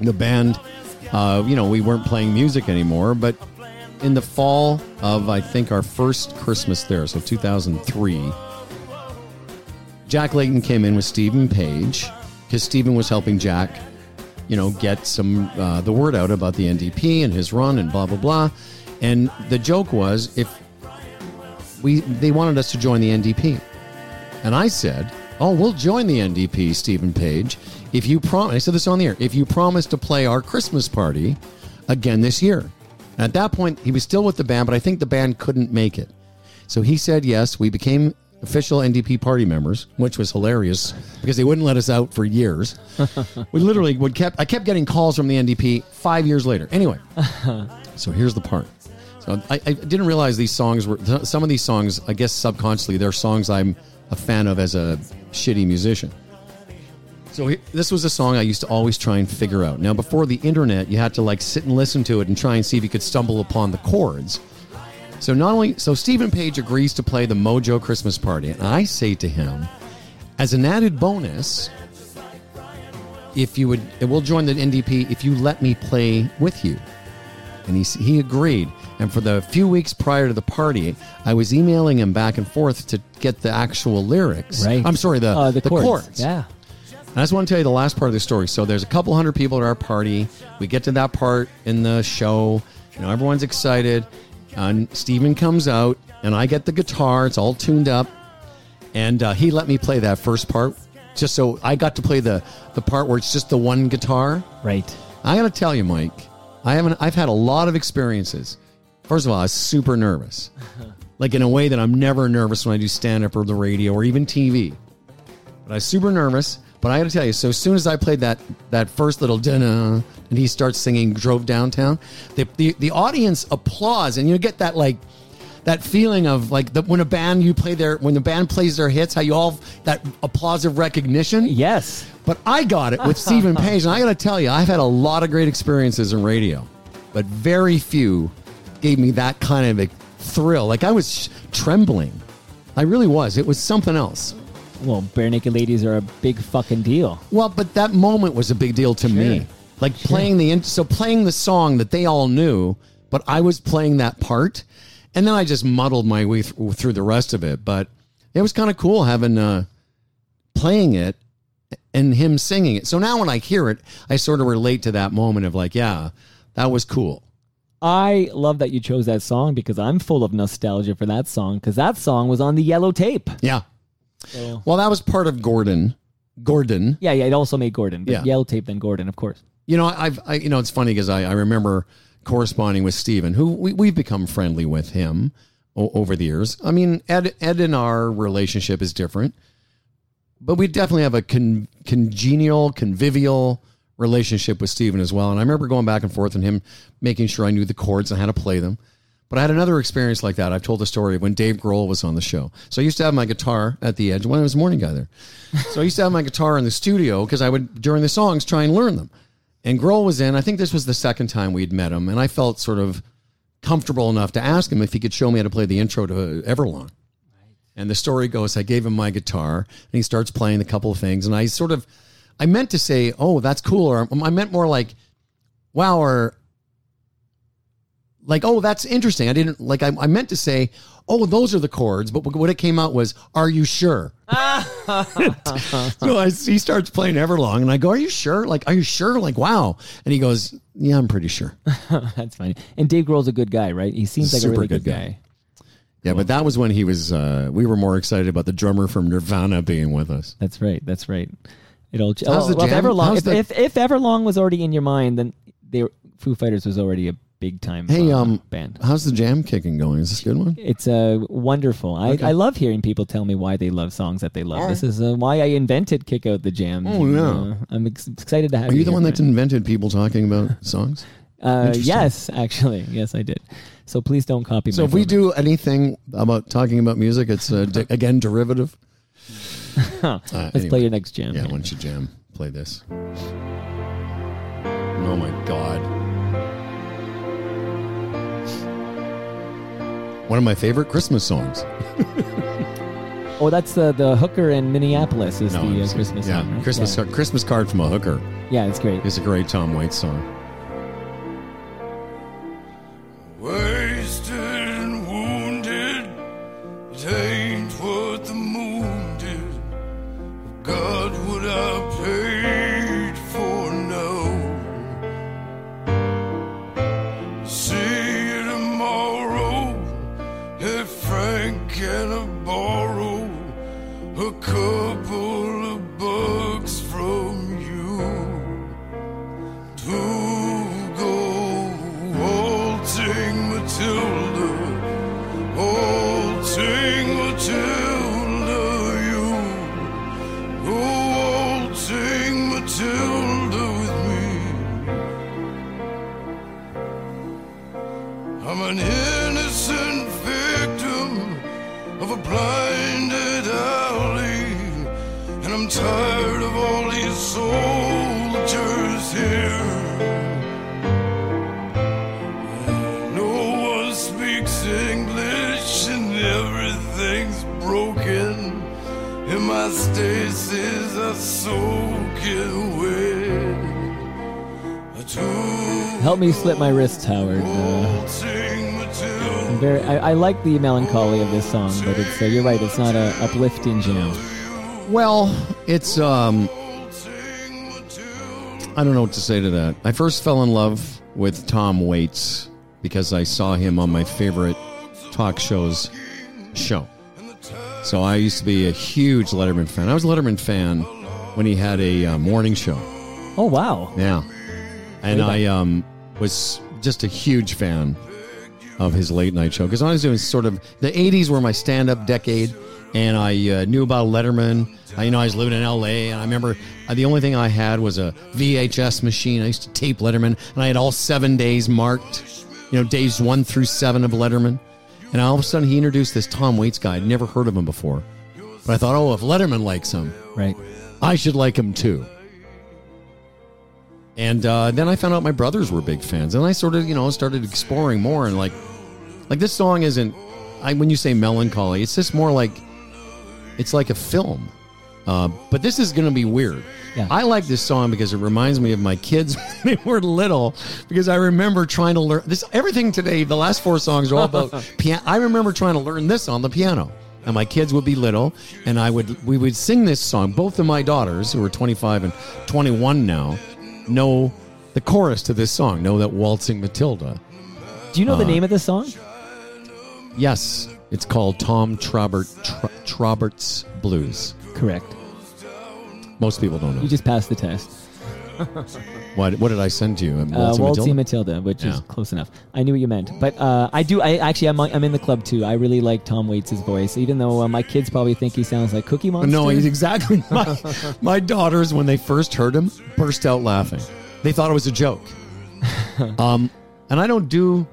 the band, uh, you know, we weren't playing music anymore. But in the fall of I think our first Christmas there, so 2003, Jack Layton came in with Steven Page because Steven was helping Jack, you know, get some uh, the word out about the NDP and his run and blah blah blah. And the joke was if we they wanted us to join the NDP, and I said, "Oh, we'll join the NDP, Steven Page, if you promise." I said this on the air. If you promise to play our Christmas party again this year. At that point, he was still with the band, but I think the band couldn't make it. So he said yes. We became official NDP party members, which was hilarious because they wouldn't let us out for years. <laughs> we literally would kept. I kept getting calls from the NDP five years later. Anyway, <laughs> so here's the part. So I, I didn't realize these songs were some of these songs. I guess subconsciously they're songs I'm a fan of as a shitty musician. So he- this was a song I used to always try and figure out. Now before the internet, you had to like sit and listen to it and try and see if you could stumble upon the chords. So not only so Steven Page agrees to play the Mojo Christmas Party, and I say to him, as an added bonus, if you would, we'll join the NDP if you let me play with you. And he he agreed. And for the few weeks prior to the party, I was emailing him back and forth to get the actual lyrics. Right. I'm sorry, the Uh, the, chords. Yeah. I just want to tell you the last part of the story. So there's a couple hundred people at our party. We get to that part in the show. You know, everyone's excited. And Steven comes out, and I get the guitar. It's all tuned up, and uh, he let me play that first part, just so I got to play the the part where it's just the one guitar. Right. I got to tell you, Mike, I haven't. I've had a lot of experiences. First of all, I was super nervous, <laughs> like in a way that I'm never nervous when I do stand up or the radio or even TV. But I was super nervous. But I got to tell you, so as soon as I played that that first little dinner, and he starts singing "Drove Downtown," the the, the audience applause, and you get that like that feeling of like the, when a band you play their when the band plays their hits, how you all that applause of recognition. Yes. But I got it with Steven <laughs> Page, and I got to tell you, I've had a lot of great experiences in radio, but very few gave me that kind of a thrill. Like I was trembling, I really was. It was something else. Well, Barenaked Ladies are a big fucking deal. Well, but that moment was a big deal to me. Like playing the in- so playing the song that they all knew, but I was playing that part, and then I just muddled my way th- through the rest of it. But it was kind of cool having uh, playing it and him singing it. So now when I hear it, I sort of relate to that moment of like, yeah, that was cool. I love that you chose that song because I'm full of nostalgia for that song because that song was on the yellow tape. Yeah. So- Well, that was part of Gordon. Gordon. Yeah, yeah, it also made Gordon. But Yeah. Yellow tape, then Gordon, of course. You know, I've, I, you know, it's funny because I, I remember corresponding with Steven, who we, we've become friendly with him o- over the years. I mean, Ed, Ed and our relationship is different, but we definitely have a con, congenial, convivial relationship with Steven as well. And I remember going back and forth and him making sure I knew the chords and how to play them. But I had another experience like that. I've told the story when Dave Grohl was on the show. So I used to have my guitar at the edge when I was a morning guy there. So I used to have my guitar in the studio because I would, during the songs, try and learn them. And Grohl was in. I think this was the second time we'd met him, and I felt sort of comfortable enough to ask him if he could show me how to play the intro to uh, Everlong. And the story goes, I gave him my guitar, and he starts playing a couple of things, and I sort of, I meant to say, "Oh, that's cool," or um, I meant more like, "Wow," or like, "Oh, that's interesting." I didn't like. I, I meant to say, "Oh, those are the chords," but what it came out was, "Are you sure?" so I, he starts playing Everlong, and I go, "Are you sure? Like, are you sure? Like, wow!" And he goes, "Yeah, I'm pretty sure." <laughs> That's funny. And Dave Grohl's a good guy, right? He seems like Super a really good good, guy. guy. Yeah, but that was when he was. Uh, we were more excited about the drummer from Nirvana being with us. That's right. That's right. It'll. How's oh, the well, jam? Everlong, if, the- if if Everlong was already in your mind, then they were, Foo Fighters was already a big time. Hey, uh, um, band. how's the jam kicking going? Is this a good one? It's uh, wonderful. I, Okay. I love hearing people tell me why they love songs that they love. This is uh, why I invented Kick Out the Jam. Oh, yeah. Uh, I'm ex- excited to have Are you the one that invented people talking about <laughs> songs? Uh, yes, actually, yes, I did. So please don't copy. So if we do anything about talking about music, it's uh, di- again derivative. <laughs> Uh, let's anyway. play your next jam. Yeah, here. why don't you jam? Play this. Oh my god. One of my favorite Christmas songs. <laughs> Oh, that's the the hooker in Minneapolis is No, the uh, Christmas yeah, song. right? Christmas Yeah. Christmas card from a hooker. Yeah, it's great. It's a great Tom Waits song. Slip my wrists, Howard. Uh, I'm very. I, I like the melancholy of this song, but it's. Uh, you're right. It's not a uplifting jam. Well, it's um I don't know what to say to that. I first fell in love with Tom Waits because I saw him on my favorite talk shows show. So I used to be a huge Letterman fan. I was a Letterman fan when he had a uh, morning show. Oh wow. Yeah. And I um, was just a huge fan of his late night show because I was doing sort of the 80s were my stand up decade. And I uh, knew about Letterman. I, you know, I was living in LA, and I remember uh, the only thing I had was a VHS machine. I used to tape Letterman, and I had all seven days marked, you know, days one through seven of Letterman. And all of a sudden, he introduced this Tom Waits guy. I'd never heard of him before. But I thought, oh, if Letterman likes him, Right. I should like him too. And uh, then I found out my brothers were big fans, and I sort of, you know, started exploring more. And like, like this song isn't. I when you say melancholy, it's just more like, it's like a film. Uh, but this is going to be weird. Yeah. I like this song because it reminds me of my kids <laughs> when they were little. Because I remember trying to learn this. Everything today, the last four songs are all about <laughs> piano. I remember trying to learn this on the piano, and my kids would be little, and I would we would sing this song. Both of my daughters, who are 25 and 21 now, know the chorus to this song. Know that waltzing Matilda. Do you know the Uh, name of the song? Yes, it's called Tom Traubert Tr- Traubert's Blues. Correct. Most people don't know. You just passed the test. <laughs> What, what did I send you? Um, Uh, Matilda? Matilda, which is close enough. I knew what you meant, but uh, I do. I actually, I'm, I'm in the club too. I really like Tom Waits' voice, even though uh, my kids probably think he sounds like Cookie Monster. No, he's exactly. <laughs> My, my daughters, when they first heard him, burst out laughing. They thought it was a joke. <laughs> um, and I don't do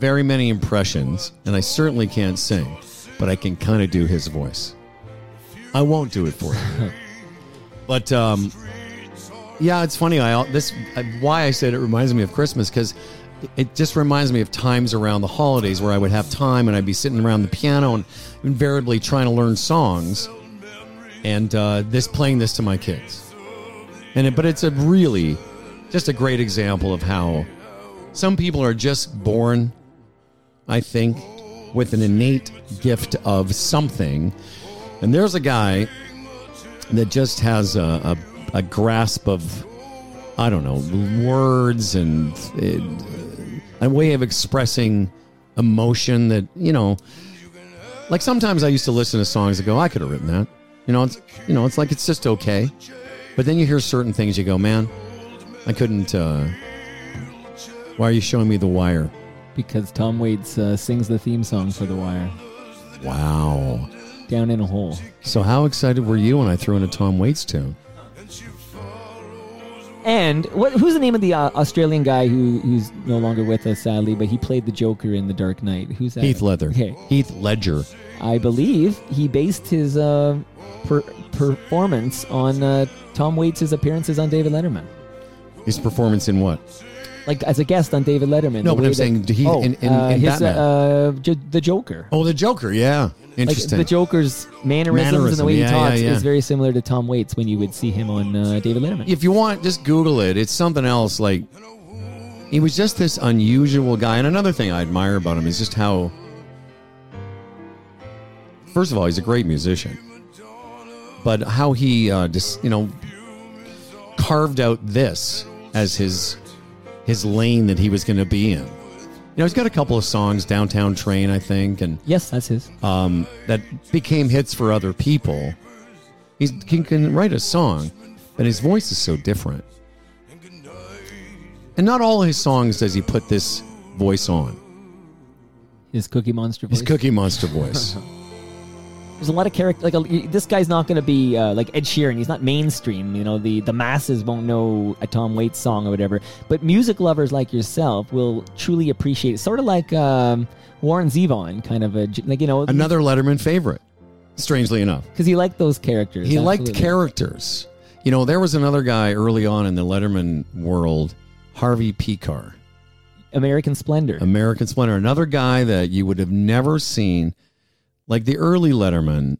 very many impressions, and I certainly can't sing, but I can kind of do his voice. I won't do it for you. <laughs> but um, yeah, it's funny. I this why I said it reminds me of Christmas because it just reminds me of times around the holidays where I would have time and I'd be sitting around the piano and invariably trying to learn songs, and uh, this playing this to my kids. And it, but it's a really just a great example of how some people are just born, I think, with an innate gift of something. And there's a guy that just has a, a, a grasp of, I don't know, words and uh, a way of expressing emotion that, you know, like sometimes I used to listen to songs and go, I could have written that. You know, it's you know, it's like it's just okay. But then you hear certain things, you go, man, I couldn't. uh Why are you showing me The Wire? because Tom Waits uh, sings the theme song for The Wire. Wow. Down in a hole. So how excited were you when I threw in a Tom Waits tune? And what, who's the name of the uh, Australian guy who who's no longer with us, sadly, but he played the Joker in The Dark Knight? Who's that? Heath Ledger. Okay. Heath Ledger. I believe he based his uh, per- performance on uh, Tom Waits' appearances on David Letterman. His performance in what? Like as a guest on David Letterman. No, but I'm that- saying he- oh, in- in- uh, in his, Batman. uh, J- the Joker. Oh, the Joker. Yeah, Like interesting. the Joker's mannerisms and the way he yeah, yeah, talks yeah. is very similar to Tom Waits when you would see him on uh, David Letterman. if you want, just Google it. It's something else. Like he was just this unusual guy. And another thing I admire about him is just how. First of all, he's a great musician, but how he uh, just you know carved out this as his his lane that he was going to be in. You know, he's got a couple of songs, "Downtown Train," I think, and yes, that's his. um, that became hits for other people. He's, he can write a song, but his voice is so different. And not all his songs does he put this voice on. His Cookie Monster voice. His Cookie Monster voice. <laughs> There's a lot of character. Like a, this guy's not going to be uh, like Ed Sheeran. He's not mainstream. You know, the the masses won't know a Tom Waits song or whatever. But music lovers like yourself will truly appreciate it. Sort of like um, Warren Zevon, kind of a like you know Another Letterman favorite, strangely enough. because he liked those characters. He liked characters. You know, there was another guy early on in the Letterman world, Harvey Pekar. American Splendor. American Splendor. Another guy that you would have never seen, like the early Letterman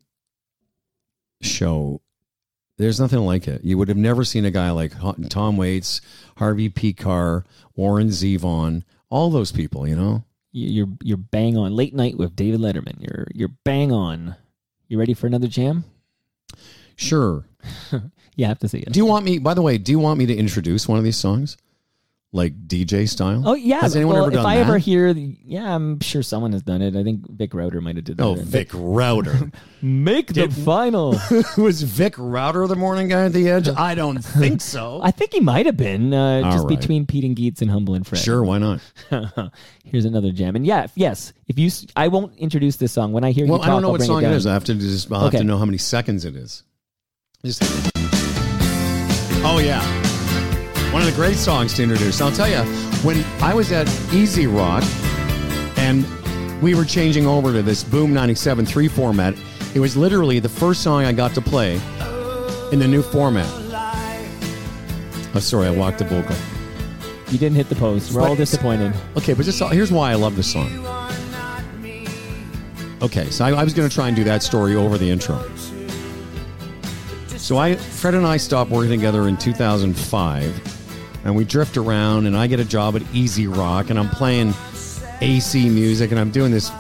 show. There's nothing like it. You would have never seen a guy like Tom Waits, Harvey Pekar, Warren Zevon, all those people. You know, You- you're you're bang on. Late night with David Letterman. You're you're bang on. You ready for another jam? sure. <laughs> You have to see it. Do you want me? By the way, do you want me to introduce one of these songs, like DJ style? Oh yeah. Has anyone well, ever done if I that? ever hear, the- yeah, I'm sure someone has done it. I think Vic Rauter might have did that. Oh, Vic Rauter. <laughs> Make the final. <laughs> Was Vic Rauter the morning guy at the edge? I don't think so. <laughs> I think he might have been uh, just right. between Pete and Geets and Humble and Fred. Sure, why not? Here's another jam, and yeah, if- yes. If you, I won't introduce this song when I hear Well, you I don't know I'll what song it, it is. I have to just. I'll have to know how many seconds it is. Just. Oh yeah, one of the great songs to introduce. I'll tell you, when I was at Easy Rock, and we were changing over to this Boom 97.3 format, it was literally the first song I got to play in the new format. Oh, sorry, I walked the vocal. You didn't hit the post. We're all disappointed. Okay, but just here's why I love this song. Okay, so I, I was going to try and do that story over the intro. So I, Fred and I stopped working together in 2005, and we drift around, and I get a job at Easy Rock, and I'm playing AC music, and I'm doing this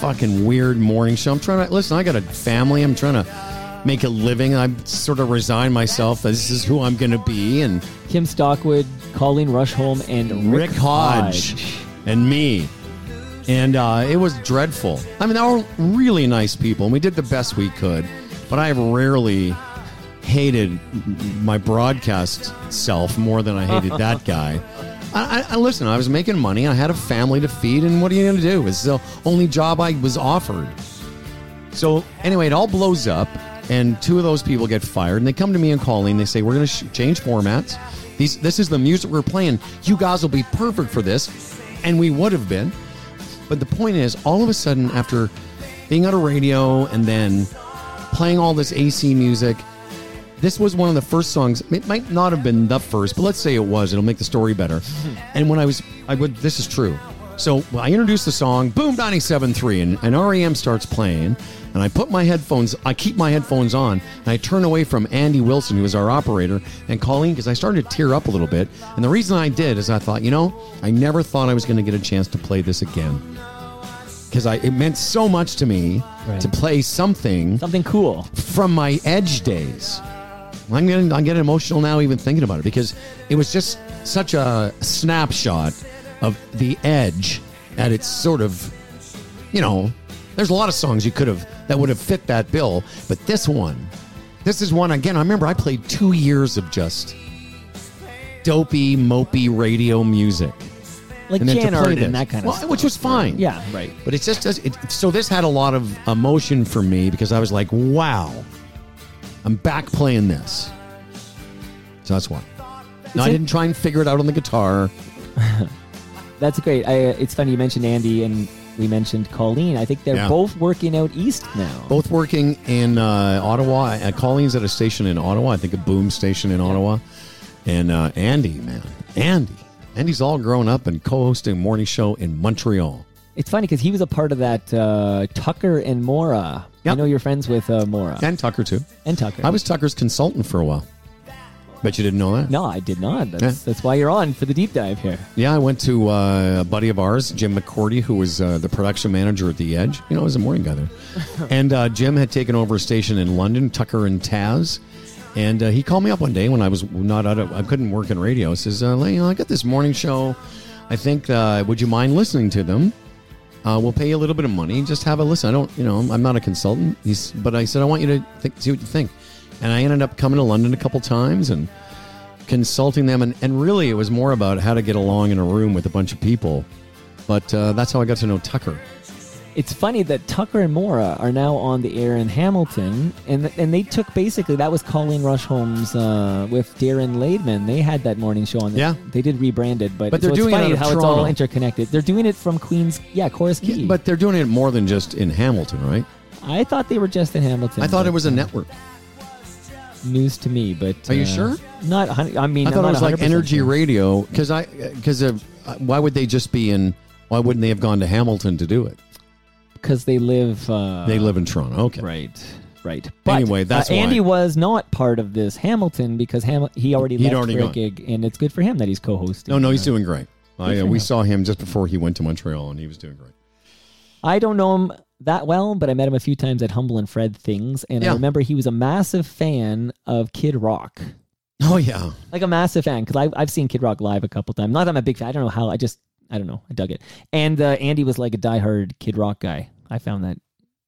fucking weird morning show. I'm trying to listen. I got a family. I'm trying to make a living. I'm sort of resign myself that this is who I'm going to be, and Kim Stockwood, Colleen Rusholme, and Rick, Rick Hodge and me. And uh, it was dreadful. I mean, they were really nice people, and we did the best we could. But I have rarely hated my broadcast self more than I hated <laughs> that guy. I, I, I listen. I was making money. I had a family to feed, and what are you going to do? It's the only job I was offered. So anyway, it all blows up, and two of those people get fired, and they come to me and Colleen. They say, "We're going to sh- change formats. These, this is the music we're playing. You guys will be perfect for this," and we would have been. But the point is, all of a sudden, after being on a radio and then playing all this AC music, this was one of the first songs. It might not have been the first, but let's say it was. It'll make the story better. And when I was, I would. This is true. So I introduced the song, Boom 97.3, and, and REM starts playing, and I put my headphones, I keep my headphones on, and I turn away from Andy Wilson, who is our operator, and Colleen, because I started to tear up a little bit. And the reason I did is I thought, you know, I never thought I was going to get a chance to play this again. Because it meant so much to me Right. to play something Something cool. from my edge days. I'm getting, I'm getting emotional now even thinking about it because it was just such a snapshot of the edge at its sort of, you know, there's a lot of songs you could have that would have fit that bill, but this one, this is one again. I remember I played two years of just dopey, mopey radio music. Like And Jann Arden, this. that kind of Well, stuff. which was fine. Yeah, right. But it's just it, so this had a lot of emotion for me because I was like, wow, I'm back playing this. So that's why. No, I didn't try and figure it out on the guitar. <laughs> That's great. I, uh, it's funny you mentioned Andy and we mentioned Colleen. I think they're Yeah. both working out east now. Both working in uh, Ottawa. Uh, Colleen's at a station in Ottawa, I think a boom station in Ottawa. And uh, Andy, man, Andy, Andy's all grown up and co-hosting a morning show in Montreal. It's funny because he was a part of that uh, Tucker and Mora. I know you're friends with uh, Mora And Tucker too. and Tucker. I was Tucker's consultant for a while. Bet you didn't know that. no, I did not. That's, Yeah. that's why you're on for the deep dive here. Yeah, I went to uh, a buddy of ours, Jim McCordy, who was uh, the production manager at The Edge. You know, I was a morning guy there. <laughs> and uh, Jim had taken over a station in London, Tucker and Taz. And uh, he called me up one day when I was not out of, I couldn't work in radio. He says, uh, you know, I got this morning show. I think, uh, would you mind listening to them? Uh, we'll pay you a little bit of money. Just have a listen. I don't, you know, I'm not a consultant. He's, but I said, I want you to see what you think. And I ended up coming to London a couple times and consulting them. And, and really, it was more about how to get along in a room with a bunch of people. But uh, that's how I got to know Tucker. It's funny that Tucker and Mora are now on the air in Hamilton, and and they took basically that was Colleen Rusholme uh, with Darren Laidman. They had that morning show on. The, Yeah. they did rebrand it, but But they're so it's doing funny of how it's all Toronto. interconnected. They're doing it from Queens, yeah, Corus Quay. But they're doing it more than just in Hamilton, right? I thought they were just in Hamilton. I thought it was a uh, network. news to me. But Are you uh, sure? Not. I mean, I thought it was like Energy sure. Radio because I because of uh, why would they just be in? Why wouldn't they have gone to Hamilton to do it? Because they live. Uh, They live in Toronto. Okay, Right, right. But, Anyway, that's uh, Andy why. was not part of this Hamilton because Ham- he already He'd left already for a gig, and it's good for him that he's co-hosting. No, no, he's Uh, doing great. I, uh, we saw him just before he went to Montreal, and he was doing great. I don't know him that well, but I met him a few times at Humble and Fred things, and I remember he was a massive fan of Kid Rock. Oh yeah, Like a massive fan because I've, I've seen Kid Rock live a couple times. Not that I'm a big fan. I don't know how. I just I don't know. I dug it. And uh, Andy was like a diehard Kid Rock guy. I found that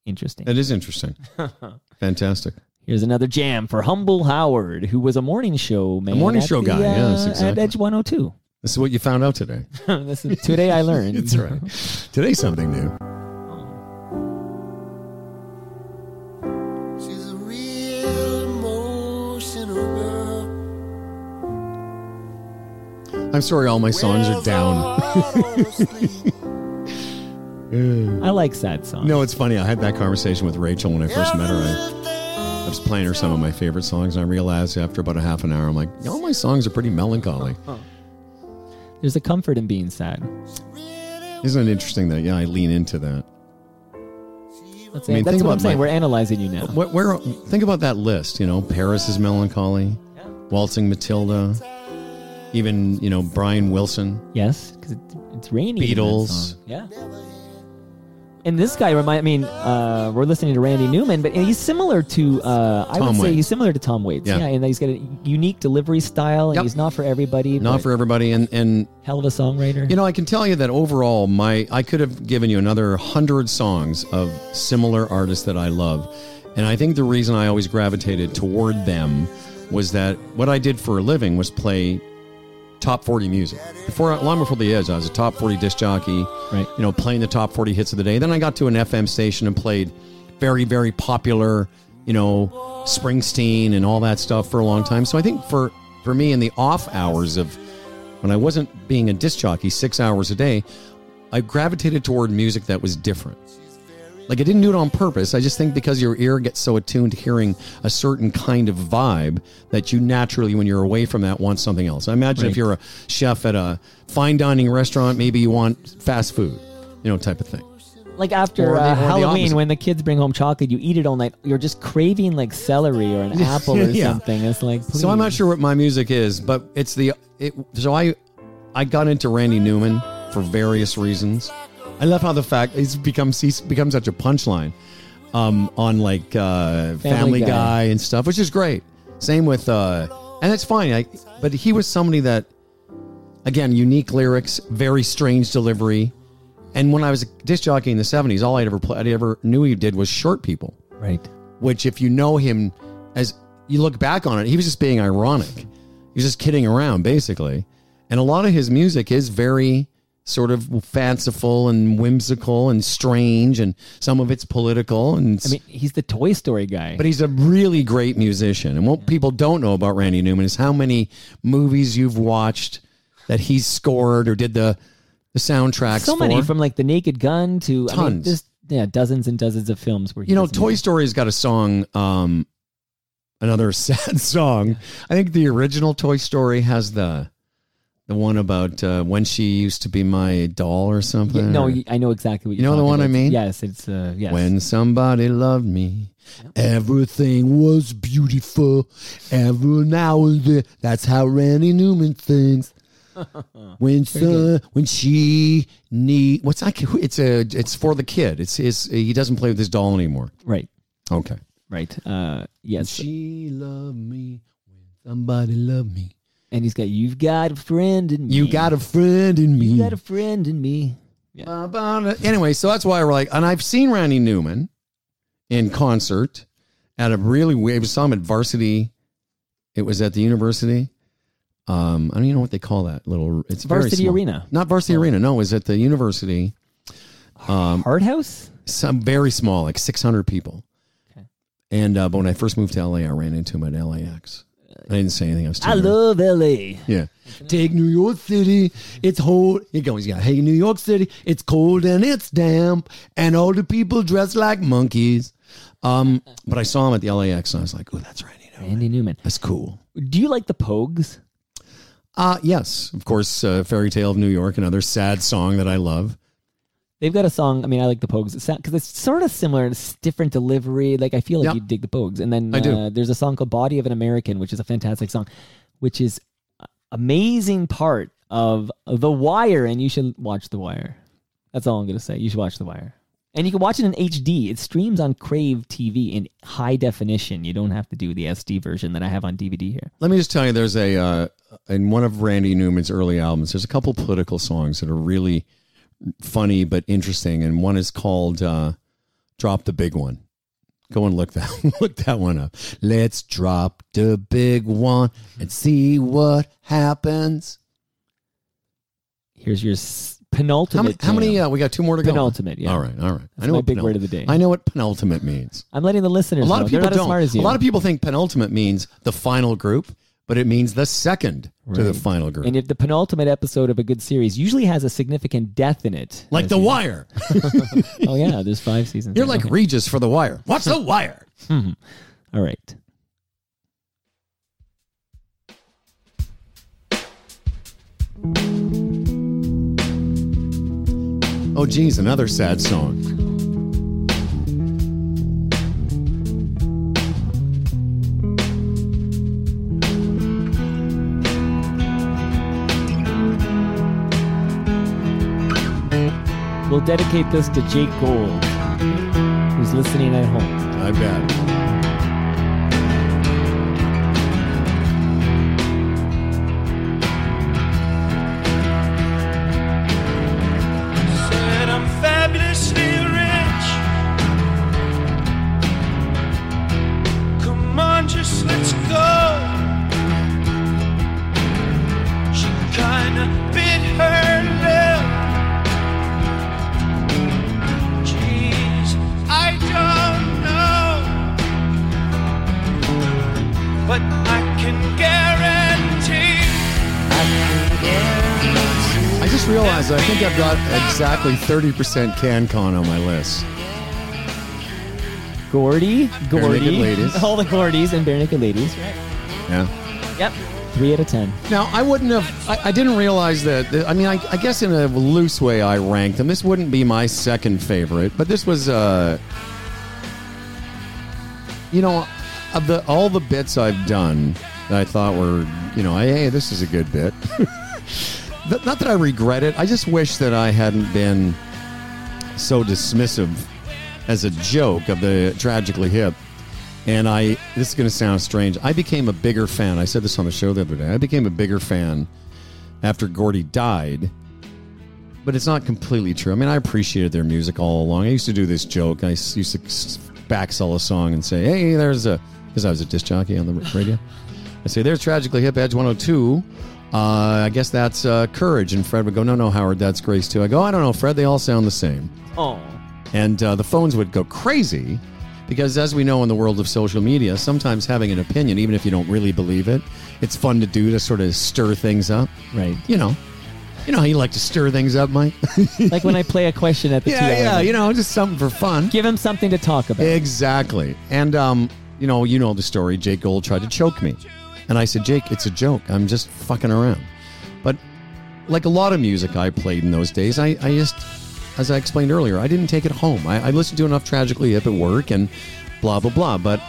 interesting. that is interesting. <laughs> Fantastic. Here's another jam for Humble Howard, who was a morning show man. morning show the, guy, uh, yes, At. Edge 102. This is what you found out today. <laughs> this is, today I learned. <laughs> That's right. Today's something new. She's a real emotional girl. I'm sorry, all my songs are down. Mm. I like sad songs. No, it's funny. I had that conversation with Rachel when I first met her. I, I was playing her some of my favorite songs, and I realized after about a half an hour, I'm like, all my songs are pretty melancholy. <laughs> There's a comfort in being sad. Isn't it interesting that, yeah, I lean into that? That's, I mean, that's think what I'm about saying. my- We're analyzing you now. Where, where, think about that list. You know, Paris is melancholy, Waltzing Matilda, even, you know, Brian Wilson. Yes, because it, it's raining. in that Beatles. song. Yeah. And this guy remind. I mean, uh, we're listening to Randy Newman, but he's similar to. Uh, I Tom would say Waits. he's similar to Tom Waits. Yeah. Yeah, and he's got a unique delivery style, and Yep. he's not for everybody. Not but for everybody. And, and hell of a songwriter. You know, I can tell you that overall, my I could have given you another hundred songs of similar artists that I love, and I think the reason I always gravitated toward them was that what I did for a living was play top forty music. Before, long before the Edge, I was a top forty disc jockey. Right. You know, playing the top forty hits of the day. Then I got to an FM station and played very, very popular. You know, Springsteen and all that stuff for a long time. So I think for for me in the off hours of when I wasn't being a disc jockey six hours a day, I gravitated toward music that was different. Like I didn't do it on purpose. I just think because your ear gets so attuned to hearing a certain kind of vibe that you naturally, when you're away from that, want something else. I imagine if you're a chef at a fine dining restaurant, maybe you want fast food, you know, type of thing. like after Or uh, or the Halloween, opposite. when the kids bring home chocolate, you eat it all night. You're just craving like celery or an <laughs> apple or Yeah. something. It's like. So I'm not sure what my music is, but it's the it, so I I got into Randy Newman for various reasons. I love how the fact it's become he's become such a punchline um, on like uh, Family, Guy. Guy. and stuff, which is great. Same with uh, and that's fine. I, but he was somebody that again unique lyrics, very strange delivery. And when I was a disc jockey in the '70s, all I ever played, I ever knew he did was short people Right. which if you know him as you look back on it, he was just being ironic. He was just kidding around, basically. And a lot of his music is very sort of fanciful and whimsical and strange, and some of it's political. And I mean, he's the Toy Story guy. but he's a really great musician. And what people don't know about Randy Newman is how many movies you've watched that he's scored or did the the soundtracks so for. many from like the Naked Gun to I mean, Tons. just yeah, dozens and dozens of films where he you know, Toy. Story's got a song. Um, another <laughs> sad song. I think the original Toy Story has the the one about uh, when she used to be my doll or something. Yeah, no, or- I know exactly what You know the one I mean? Yes, it's uh, yes. When somebody loved me, everything was beautiful. Every now and then, that's how Randy Newman thinks. <laughs> When son, when she need what's that? It's a it's for the kid. It's his. He doesn't play with his doll anymore. right, Okay. right. Uh, yes, She loved me when somebody loved me. And he's got you've got a friend in me. You got a friend in me. you got a friend in me. Yeah. Uh, anyway, so that's why we're like, and I've seen Randy Newman in concert at a really weird. I saw him at Varsity. It was at the university. Um, I don't even know what they call that little. It's Varsity. Arena. not Varsity Arena. No, it was at the university. Um, Hard House. some very small, like six hundred people. Okay. And uh, but when I first moved to LA, I ran into him at LAX. I didn't say anything. I was too I nervous. love L.A. Yeah. Take New York City. It's cold. He goes, yeah. Hey, New York City. It's cold and it's damp, and all the people dress like monkeys. Um, but I saw him at the LAX, and I was like, oh, that's Randy. Newman. Randy Newman. That's cool. Do you like the Pogues? Uh yes, of course. Uh, Fairy Tale of New York, another sad song that I love. They've got a song. I mean, I like the Pogues because it's sort of similar. It's different delivery. Like I feel like Yep. you dig the Pogues. And then. Uh, there's a song called "Body of an American," which is a fantastic song, which is amazing part of The Wire. And you should watch The Wire. That's all I'm gonna say. You should watch The Wire. And you can watch it in HD. It streams on Crave TV in high definition. You don't have to do the SD version that I have on DVD here. Let me just tell you, there's a uh, in one of Randy Newman's early albums. There's a couple political songs that are really funny but interesting, and one is called uh, "Drop the Big One." Go and look that <laughs> look that one up. Let's drop the big one and see what happens. Here's your s- How many? penultimate. How many jam. uh, we got two more to go. Penultimate, yeah. All right. All right. That's my big word of the day. I know what penultimate means. I'm letting the listeners A lot know. of They're people not don't. smart as you. A lot of people think penultimate means the final group, but it means the second to the final group. And if the penultimate episode of a good series usually has a significant death in it, like The you- Wire. <laughs> Oh yeah, there's five seasons. You're like okay. Regis for The Wire. What's The <laughs> Wire? Hmm. all right. Oh, geez, another sad song. We'll dedicate this to Jake Gold, who's listening at home. I bet. Just realized I think I've got exactly 30% CanCon on my list. Gordie, Gordie, Naked Ladies. <laughs> all the Gordies and Barenaked Ladies. Right. Yeah. Yep. Three out of ten. Now, I wouldn't have, I, I didn't realize that, I mean, I, I guess in a loose way I ranked them. This wouldn't be my second favorite, but this was, uh, you know, of the all the bits I've done that I thought were, you know, hey, this is a good bit. <laughs> Not that I regret it. I just wish that I hadn't been so dismissive as a joke of the tragically hip. And I, this is going to sound strange. I became a bigger fan. I said this on the show the other day. I became a bigger fan after Gordie died. But it's not completely true. I mean, I appreciated their music all along. I used to do this joke. I used to s- back sell a song and say, hey, there's a, because I was a disc jockey on the radio. I say, there's Tragically Hip Edge 102. Uh, I guess that's uh, Courage. And Fred would go, no, no, Howard, that's Grace too. I go, I don't know, Fred, they all sound the same Oh. and uh, the phones would go crazy because as we know in the world of social media sometimes having an opinion even if you don't really believe it it's fun to do to sort of stir things up Right. you know you know how you like to stir things up mike <laughs> Like when I play a question at the yeah yeah you know just something for fun Give him something to talk about. exactly and um you know, you know the story. Jake Gold tried to choke me, and I said, Jake, it's a joke. I'm just fucking around. But like a lot of music I played in those days, I, I just, as I explained earlier, I didn't take it home. I, I listened to enough Tragically Hip at work and blah blah blah. But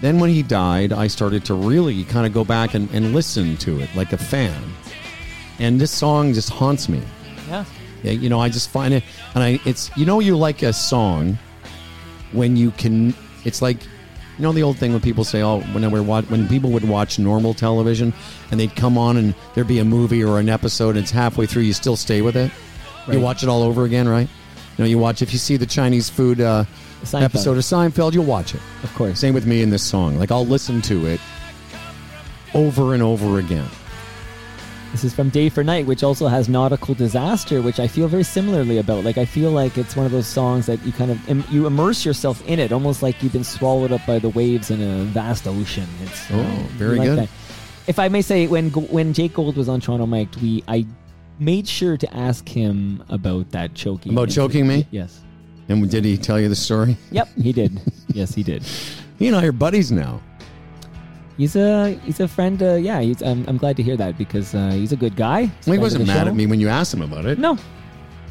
then when he died, I started to really kind of go back and, and listen to it like a fan. And this song just haunts me. Yeah. Yeah, you know, I just find it, and I it's you know you like a song when you can. It's like you know the old thing when people say, "Oh, when we're watch, when people would watch normal television and they'd come on and there'd be a movie or an episode, and it's halfway through, you still stay with it. You watch it all over again, right? You know, you watch if you see the Chinese food uh, Seinfeld. episode of Seinfeld, you'll watch it. Of course. Same with me in this song. Like I'll listen to it over and over again. This is from Day for Night, which also has Nautical Disaster, which I feel very similarly about. Like I feel like it's one of those songs that you kind of im- you immerse yourself in it, almost like you've been swallowed up by the waves in a vast ocean. It's uh, Oh, very like good. that. If I may say, when when Jake Gold was on Toronto Mike, we I made sure to ask him about that choking. About incident. choking me? Yes. And did he tell you the story? Yep, he did. yes, he did. <laughs> He and I are buddies now. He's a he's a friend. Uh, yeah, he's, I'm, I'm glad to hear that because uh, he's a good guy. Well, he wasn't mad show. at me when you asked him about it. No,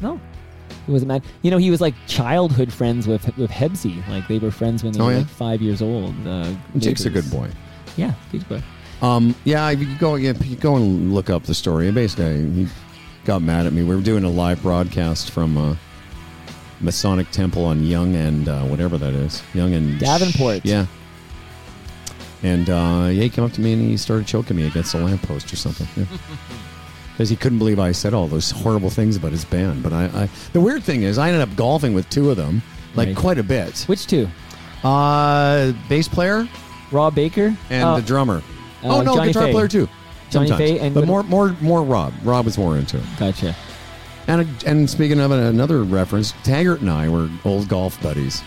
no, he wasn't mad. You know, he was like childhood friends with with Hebsy. Like they were friends when they Oh, were yeah? like five years old. Uh, Jake's a good boy. Yeah, good boy. Um, yeah, you go, yeah, you go and look up the story. Basically, he got mad at me. We were doing a live broadcast from uh, Masonic Temple on Yonge and uh, whatever that is, Yonge and Davenport. Yeah. And uh, yeah, he came up to me and he started choking me against a lamppost or something. Because <laughs> he couldn't believe I said all those horrible things about his band. But I, I, the weird thing is, I ended up golfing with two of them, like Right. quite a bit. Which two? Uh, bass player Rob Baker and Oh, the drummer. uh, oh no, Johnny guitar Fay. player too. Johnny Sometimes. Fay and but more, more, more. Rob. Rob was more into it. Gotcha. And and speaking of another reference, Taggart and I were old golf buddies.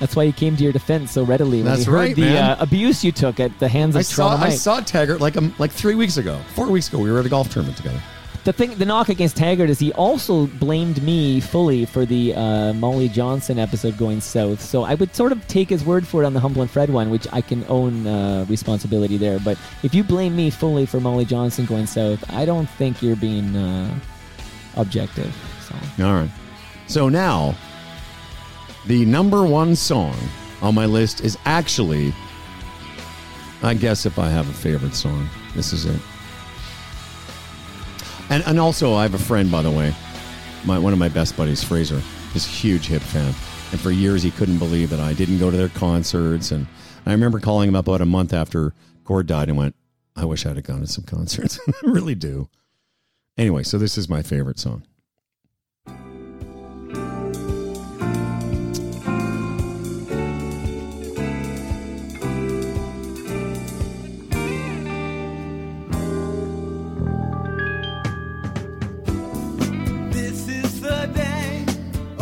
That's why he came to your defense so readily. When That's he heard right, the man. Uh, abuse you took at the hands of I saw Toronto I saw Taggart like um, like three weeks ago, four weeks ago. We were at a golf tournament together. The thing, the knock against Taggart is he also blamed me fully for the uh, Molly Johnson episode going south. So I would sort of take his word for it on the Humble and Fred one, which I can own uh, responsibility there. But if you blame me fully for Molly Johnson going south, I don't think you're being uh, objective. So All right. So now, the number one song on my list is actually, I guess, if I have a favorite song, this is it. And and also, I have a friend, by the way, my one of my best buddies, Fraser, is a huge hip fan, and for years he couldn't believe that I didn't go to their concerts. And I remember calling him up about a month after Gord died and went, "I wish I'd have gone to some concerts. <laughs> I really do." Anyway, so this is my favorite song.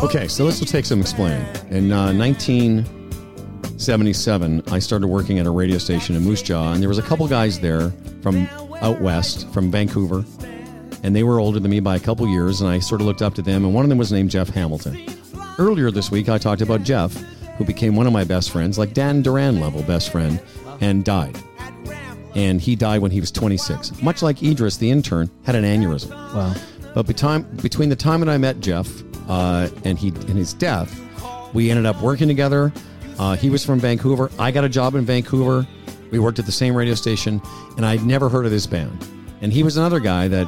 Okay, so will take some explaining. In uh, 1977, I started working at a radio station in Moose Jaw, and there was a couple guys there from out west, from Vancouver, and they were older than me by a couple years, and I sort of looked up to them, and one of them was named Jeff Hamilton. Earlier this week, I talked about Jeff, who became one of my best friends, like Dan Duran level best friend, and died. And he died when he was 26. Much like Idris, the intern, had an aneurysm. wow, But between the time that I met Jeff uh, and he and his death, we ended up working together. Uh, he was from Vancouver. I got a job in Vancouver. We worked at the same radio station, and I'd never heard of this band. And he was another guy that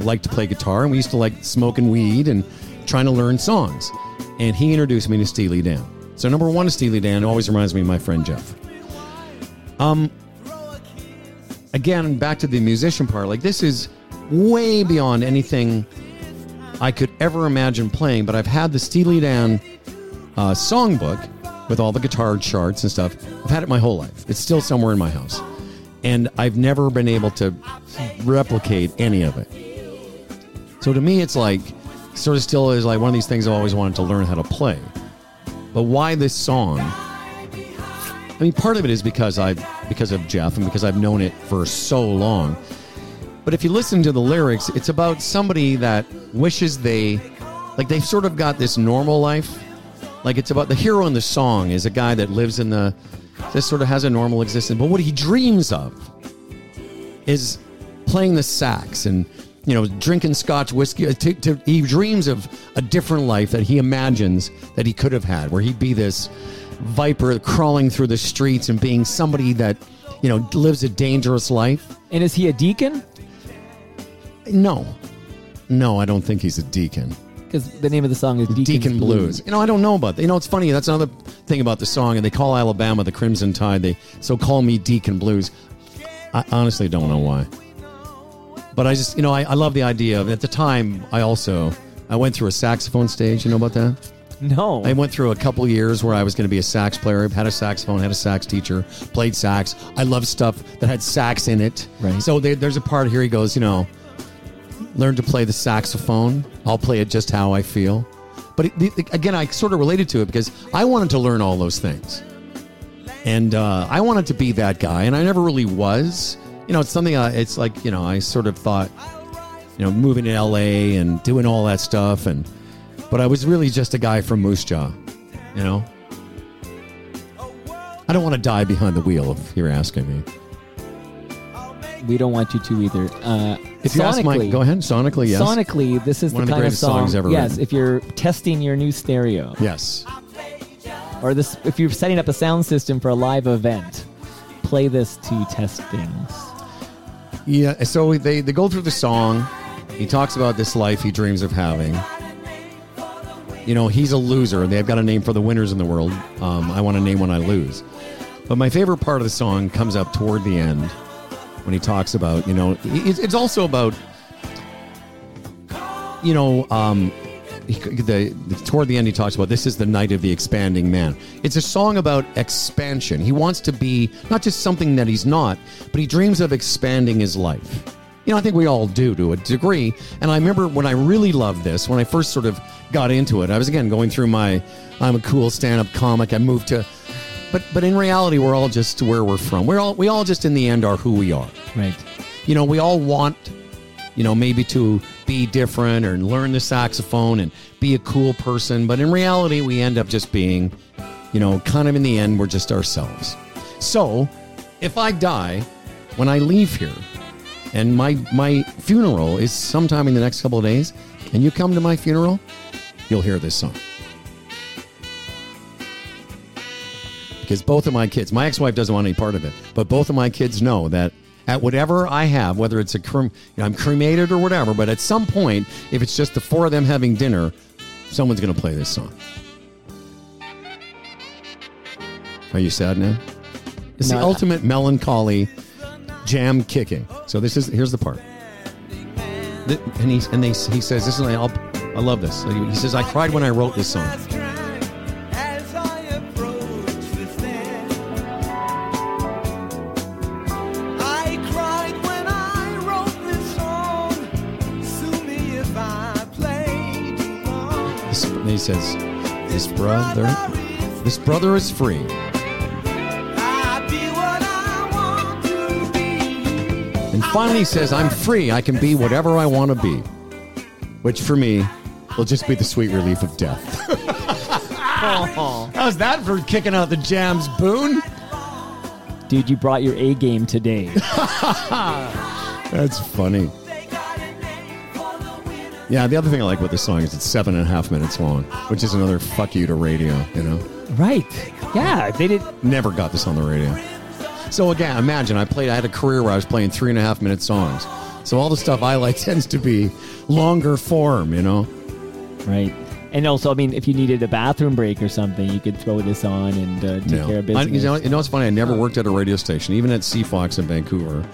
liked to play guitar, and we used to like smoking weed and trying to learn songs. And he introduced me to Steely Dan. So number one Steely Dan. Always reminds me of my friend Jeff. Um, again, back to the musician part. Like this is way beyond anything I could ever imagine playing. But I've had the Steely Dan uh, songbook with all the guitar charts and stuff. I've had it my whole life. It's still somewhere in my house, and I've never been able to replicate any of it. So to me, it's like sort of still is like one of these things I've always wanted to learn how to play. But why this song? I mean, part of it is because I because of Jeff and because I've known it for so long. But if you listen to the lyrics, it's about somebody that wishes they like they've sort of got this normal life. Like it's about the hero in the song is a guy that lives in the just sort of has a normal existence. But what he dreams of is playing the sax and you know drinking Scotch whiskey. Uh, To, to, he dreams of a different life that he imagines that he could have had, where he'd be this viper crawling through the streets and being somebody that you know lives a dangerous life. And is he a deacon? No, no, I don't think he's a deacon. Because the name of the song is Deacon's Deacon Blues. You know, I don't know about that. You know, it's funny. That's another thing about the song. And they call Alabama the Crimson Tide. They so call me Deacon Blues. I honestly don't know why. But I just, you know, I, I love the idea of. At the time, I also I went through a saxophone stage. You know about that? No. I went through a couple years where I was going to be a sax player. Had a saxophone, had a sax teacher, played sax. I love stuff that had sax in it. Right. So there, there's a part here. He goes, you know, learn to play the saxophone. I'll play it just how I feel. But it, it- again, I sort of related to it because I wanted to learn all those things, and uh, I wanted to be that guy, and I never really was. You know, it's something. I, it's like you know, I sort of thought, you know, moving to L.A. and doing all that stuff, and but I was really just a guy from Moose Jaw. You know, I don't want to die behind the wheel if you're asking me. We don't want you to either. Uh, If you ask Mike, go ahead. Sonically, yes. Sonically, this is One of the the kind of greatest song. songs ever yes, written. if you're testing your new stereo, Yes. or this, if you're setting up a sound system for a live event, play this to test things. Yeah, so they, they go through the song. He talks about this life he dreams of having. You know, he's a loser. They've got a name for the winners in the world. Um, I want to name when I lose. But my favorite part of the song comes up toward the end when he talks about, you know, it's, also about, you know, um, the, the toward the end he talks about this is the night of the expanding man. It's a song about expansion. He wants to be not just something that he's not, but he dreams of expanding his life. You know, I think we all do to a degree. And I remember when I really loved this, when I first sort of got into it, I was again going through my I'm a cool stand-up comic. I moved to but but in reality we're all just where we're from. We're all we all just in the end are who we are Right. you know, we all want, you know, maybe to be different or learn the saxophone and be a cool person. But in reality, we end up just being, you know, kind of in the end, we're just ourselves. So if I die when I leave here and my, my funeral is sometime in the next couple of days and you come to my funeral, you'll hear this song. Because both of my kids, my ex-wife doesn't want any part of it, but both of my kids know that at whatever I have, whether it's a crem, you know, I'm cremated or whatever, but at some point, if it's just the four of them having dinner, someone's going to play this song. Are you sad now? It's the No. ultimate melancholy jam kicking. So this is here's the part. Th- And he and they he says this is I'll, I love this. He says I cried when I wrote this song. Says, "This brother, this brother is free." I be what I want to be. And finally, he says, "I'm free. I can be whatever I want to be," which for me will just be the sweet relief of death. <laughs> How's that for kicking out the jams, Boone? Dude, you brought your A game today. <laughs> That's funny. Yeah, the other thing I like about this song is it's seven and a half minutes long, which is another fuck you to radio, you know? right. Yeah, they did. Never got this on the radio. So again, imagine I played. I had a career where I was playing three and a half minute songs. So all the stuff I like <laughs> tends to be longer form, you know. Right. And also, I mean, if you needed a bathroom break or something, you could throw this on and uh, take care of I, business. you know, you know, it's funny. I never worked at a radio station, even at CFOX in Vancouver.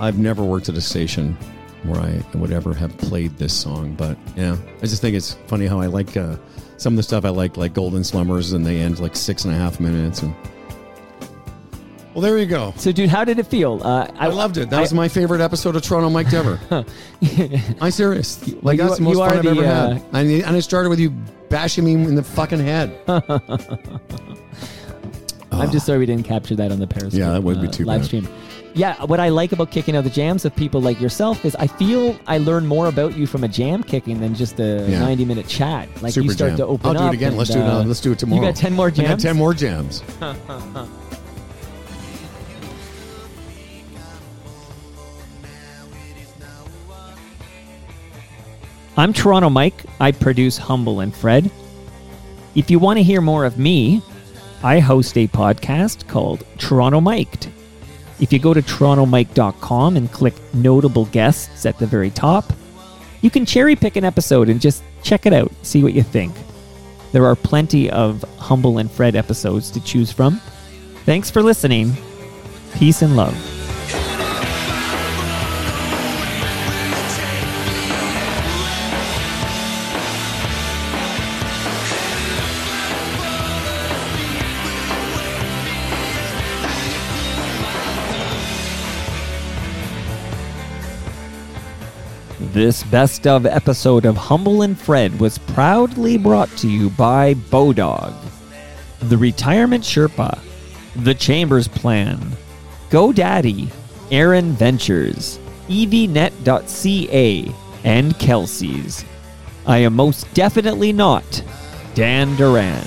I've never worked at a station where I would ever have played this song. But yeah, I just think it's funny how I like uh, some of the stuff I like, like Golden Slumbers, and they end like six and a half minutes. And well, there you go. so, dude, how did it feel? Uh, I loved it. That was my favorite episode of Toronto Mike ever. <laughs> <laughs> I'm serious. Like you- that's the most you are fun I've the, ever uh, had. And, and it started with you bashing me in the fucking head. <laughs> I'm just sorry we didn't capture that on the Periscope Yeah, that would be uh, too live bad. stream. Yeah, what I like about kicking out the jams of people like yourself is I feel I learn more about you from a jam kicking than just a Yeah. 90 minute chat. Like Super you start jam. to open up. I'll do it again. and, Let's do it. uh, let's do it tomorrow. You got 10 more jams. I got ten more jams. <laughs> I'm Toronto Mike. I produce Humble and Fred. If you want to hear more of me, I host a podcast called Toronto Miked. If you go to torontomike.com and click notable guests at the very top, you can cherry pick an episode and just check it out, see what you think. There are plenty of Humble and Fred episodes to choose from. Thanks for listening. Peace and love. This best of episode of Humble and Fred was proudly brought to you by Bodog, The Retirement Sherpa, The Chambers Plan, GoDaddy, Aaron Ventures, evnet.ca, and Kelsey's. I am most definitely not Dan Duran.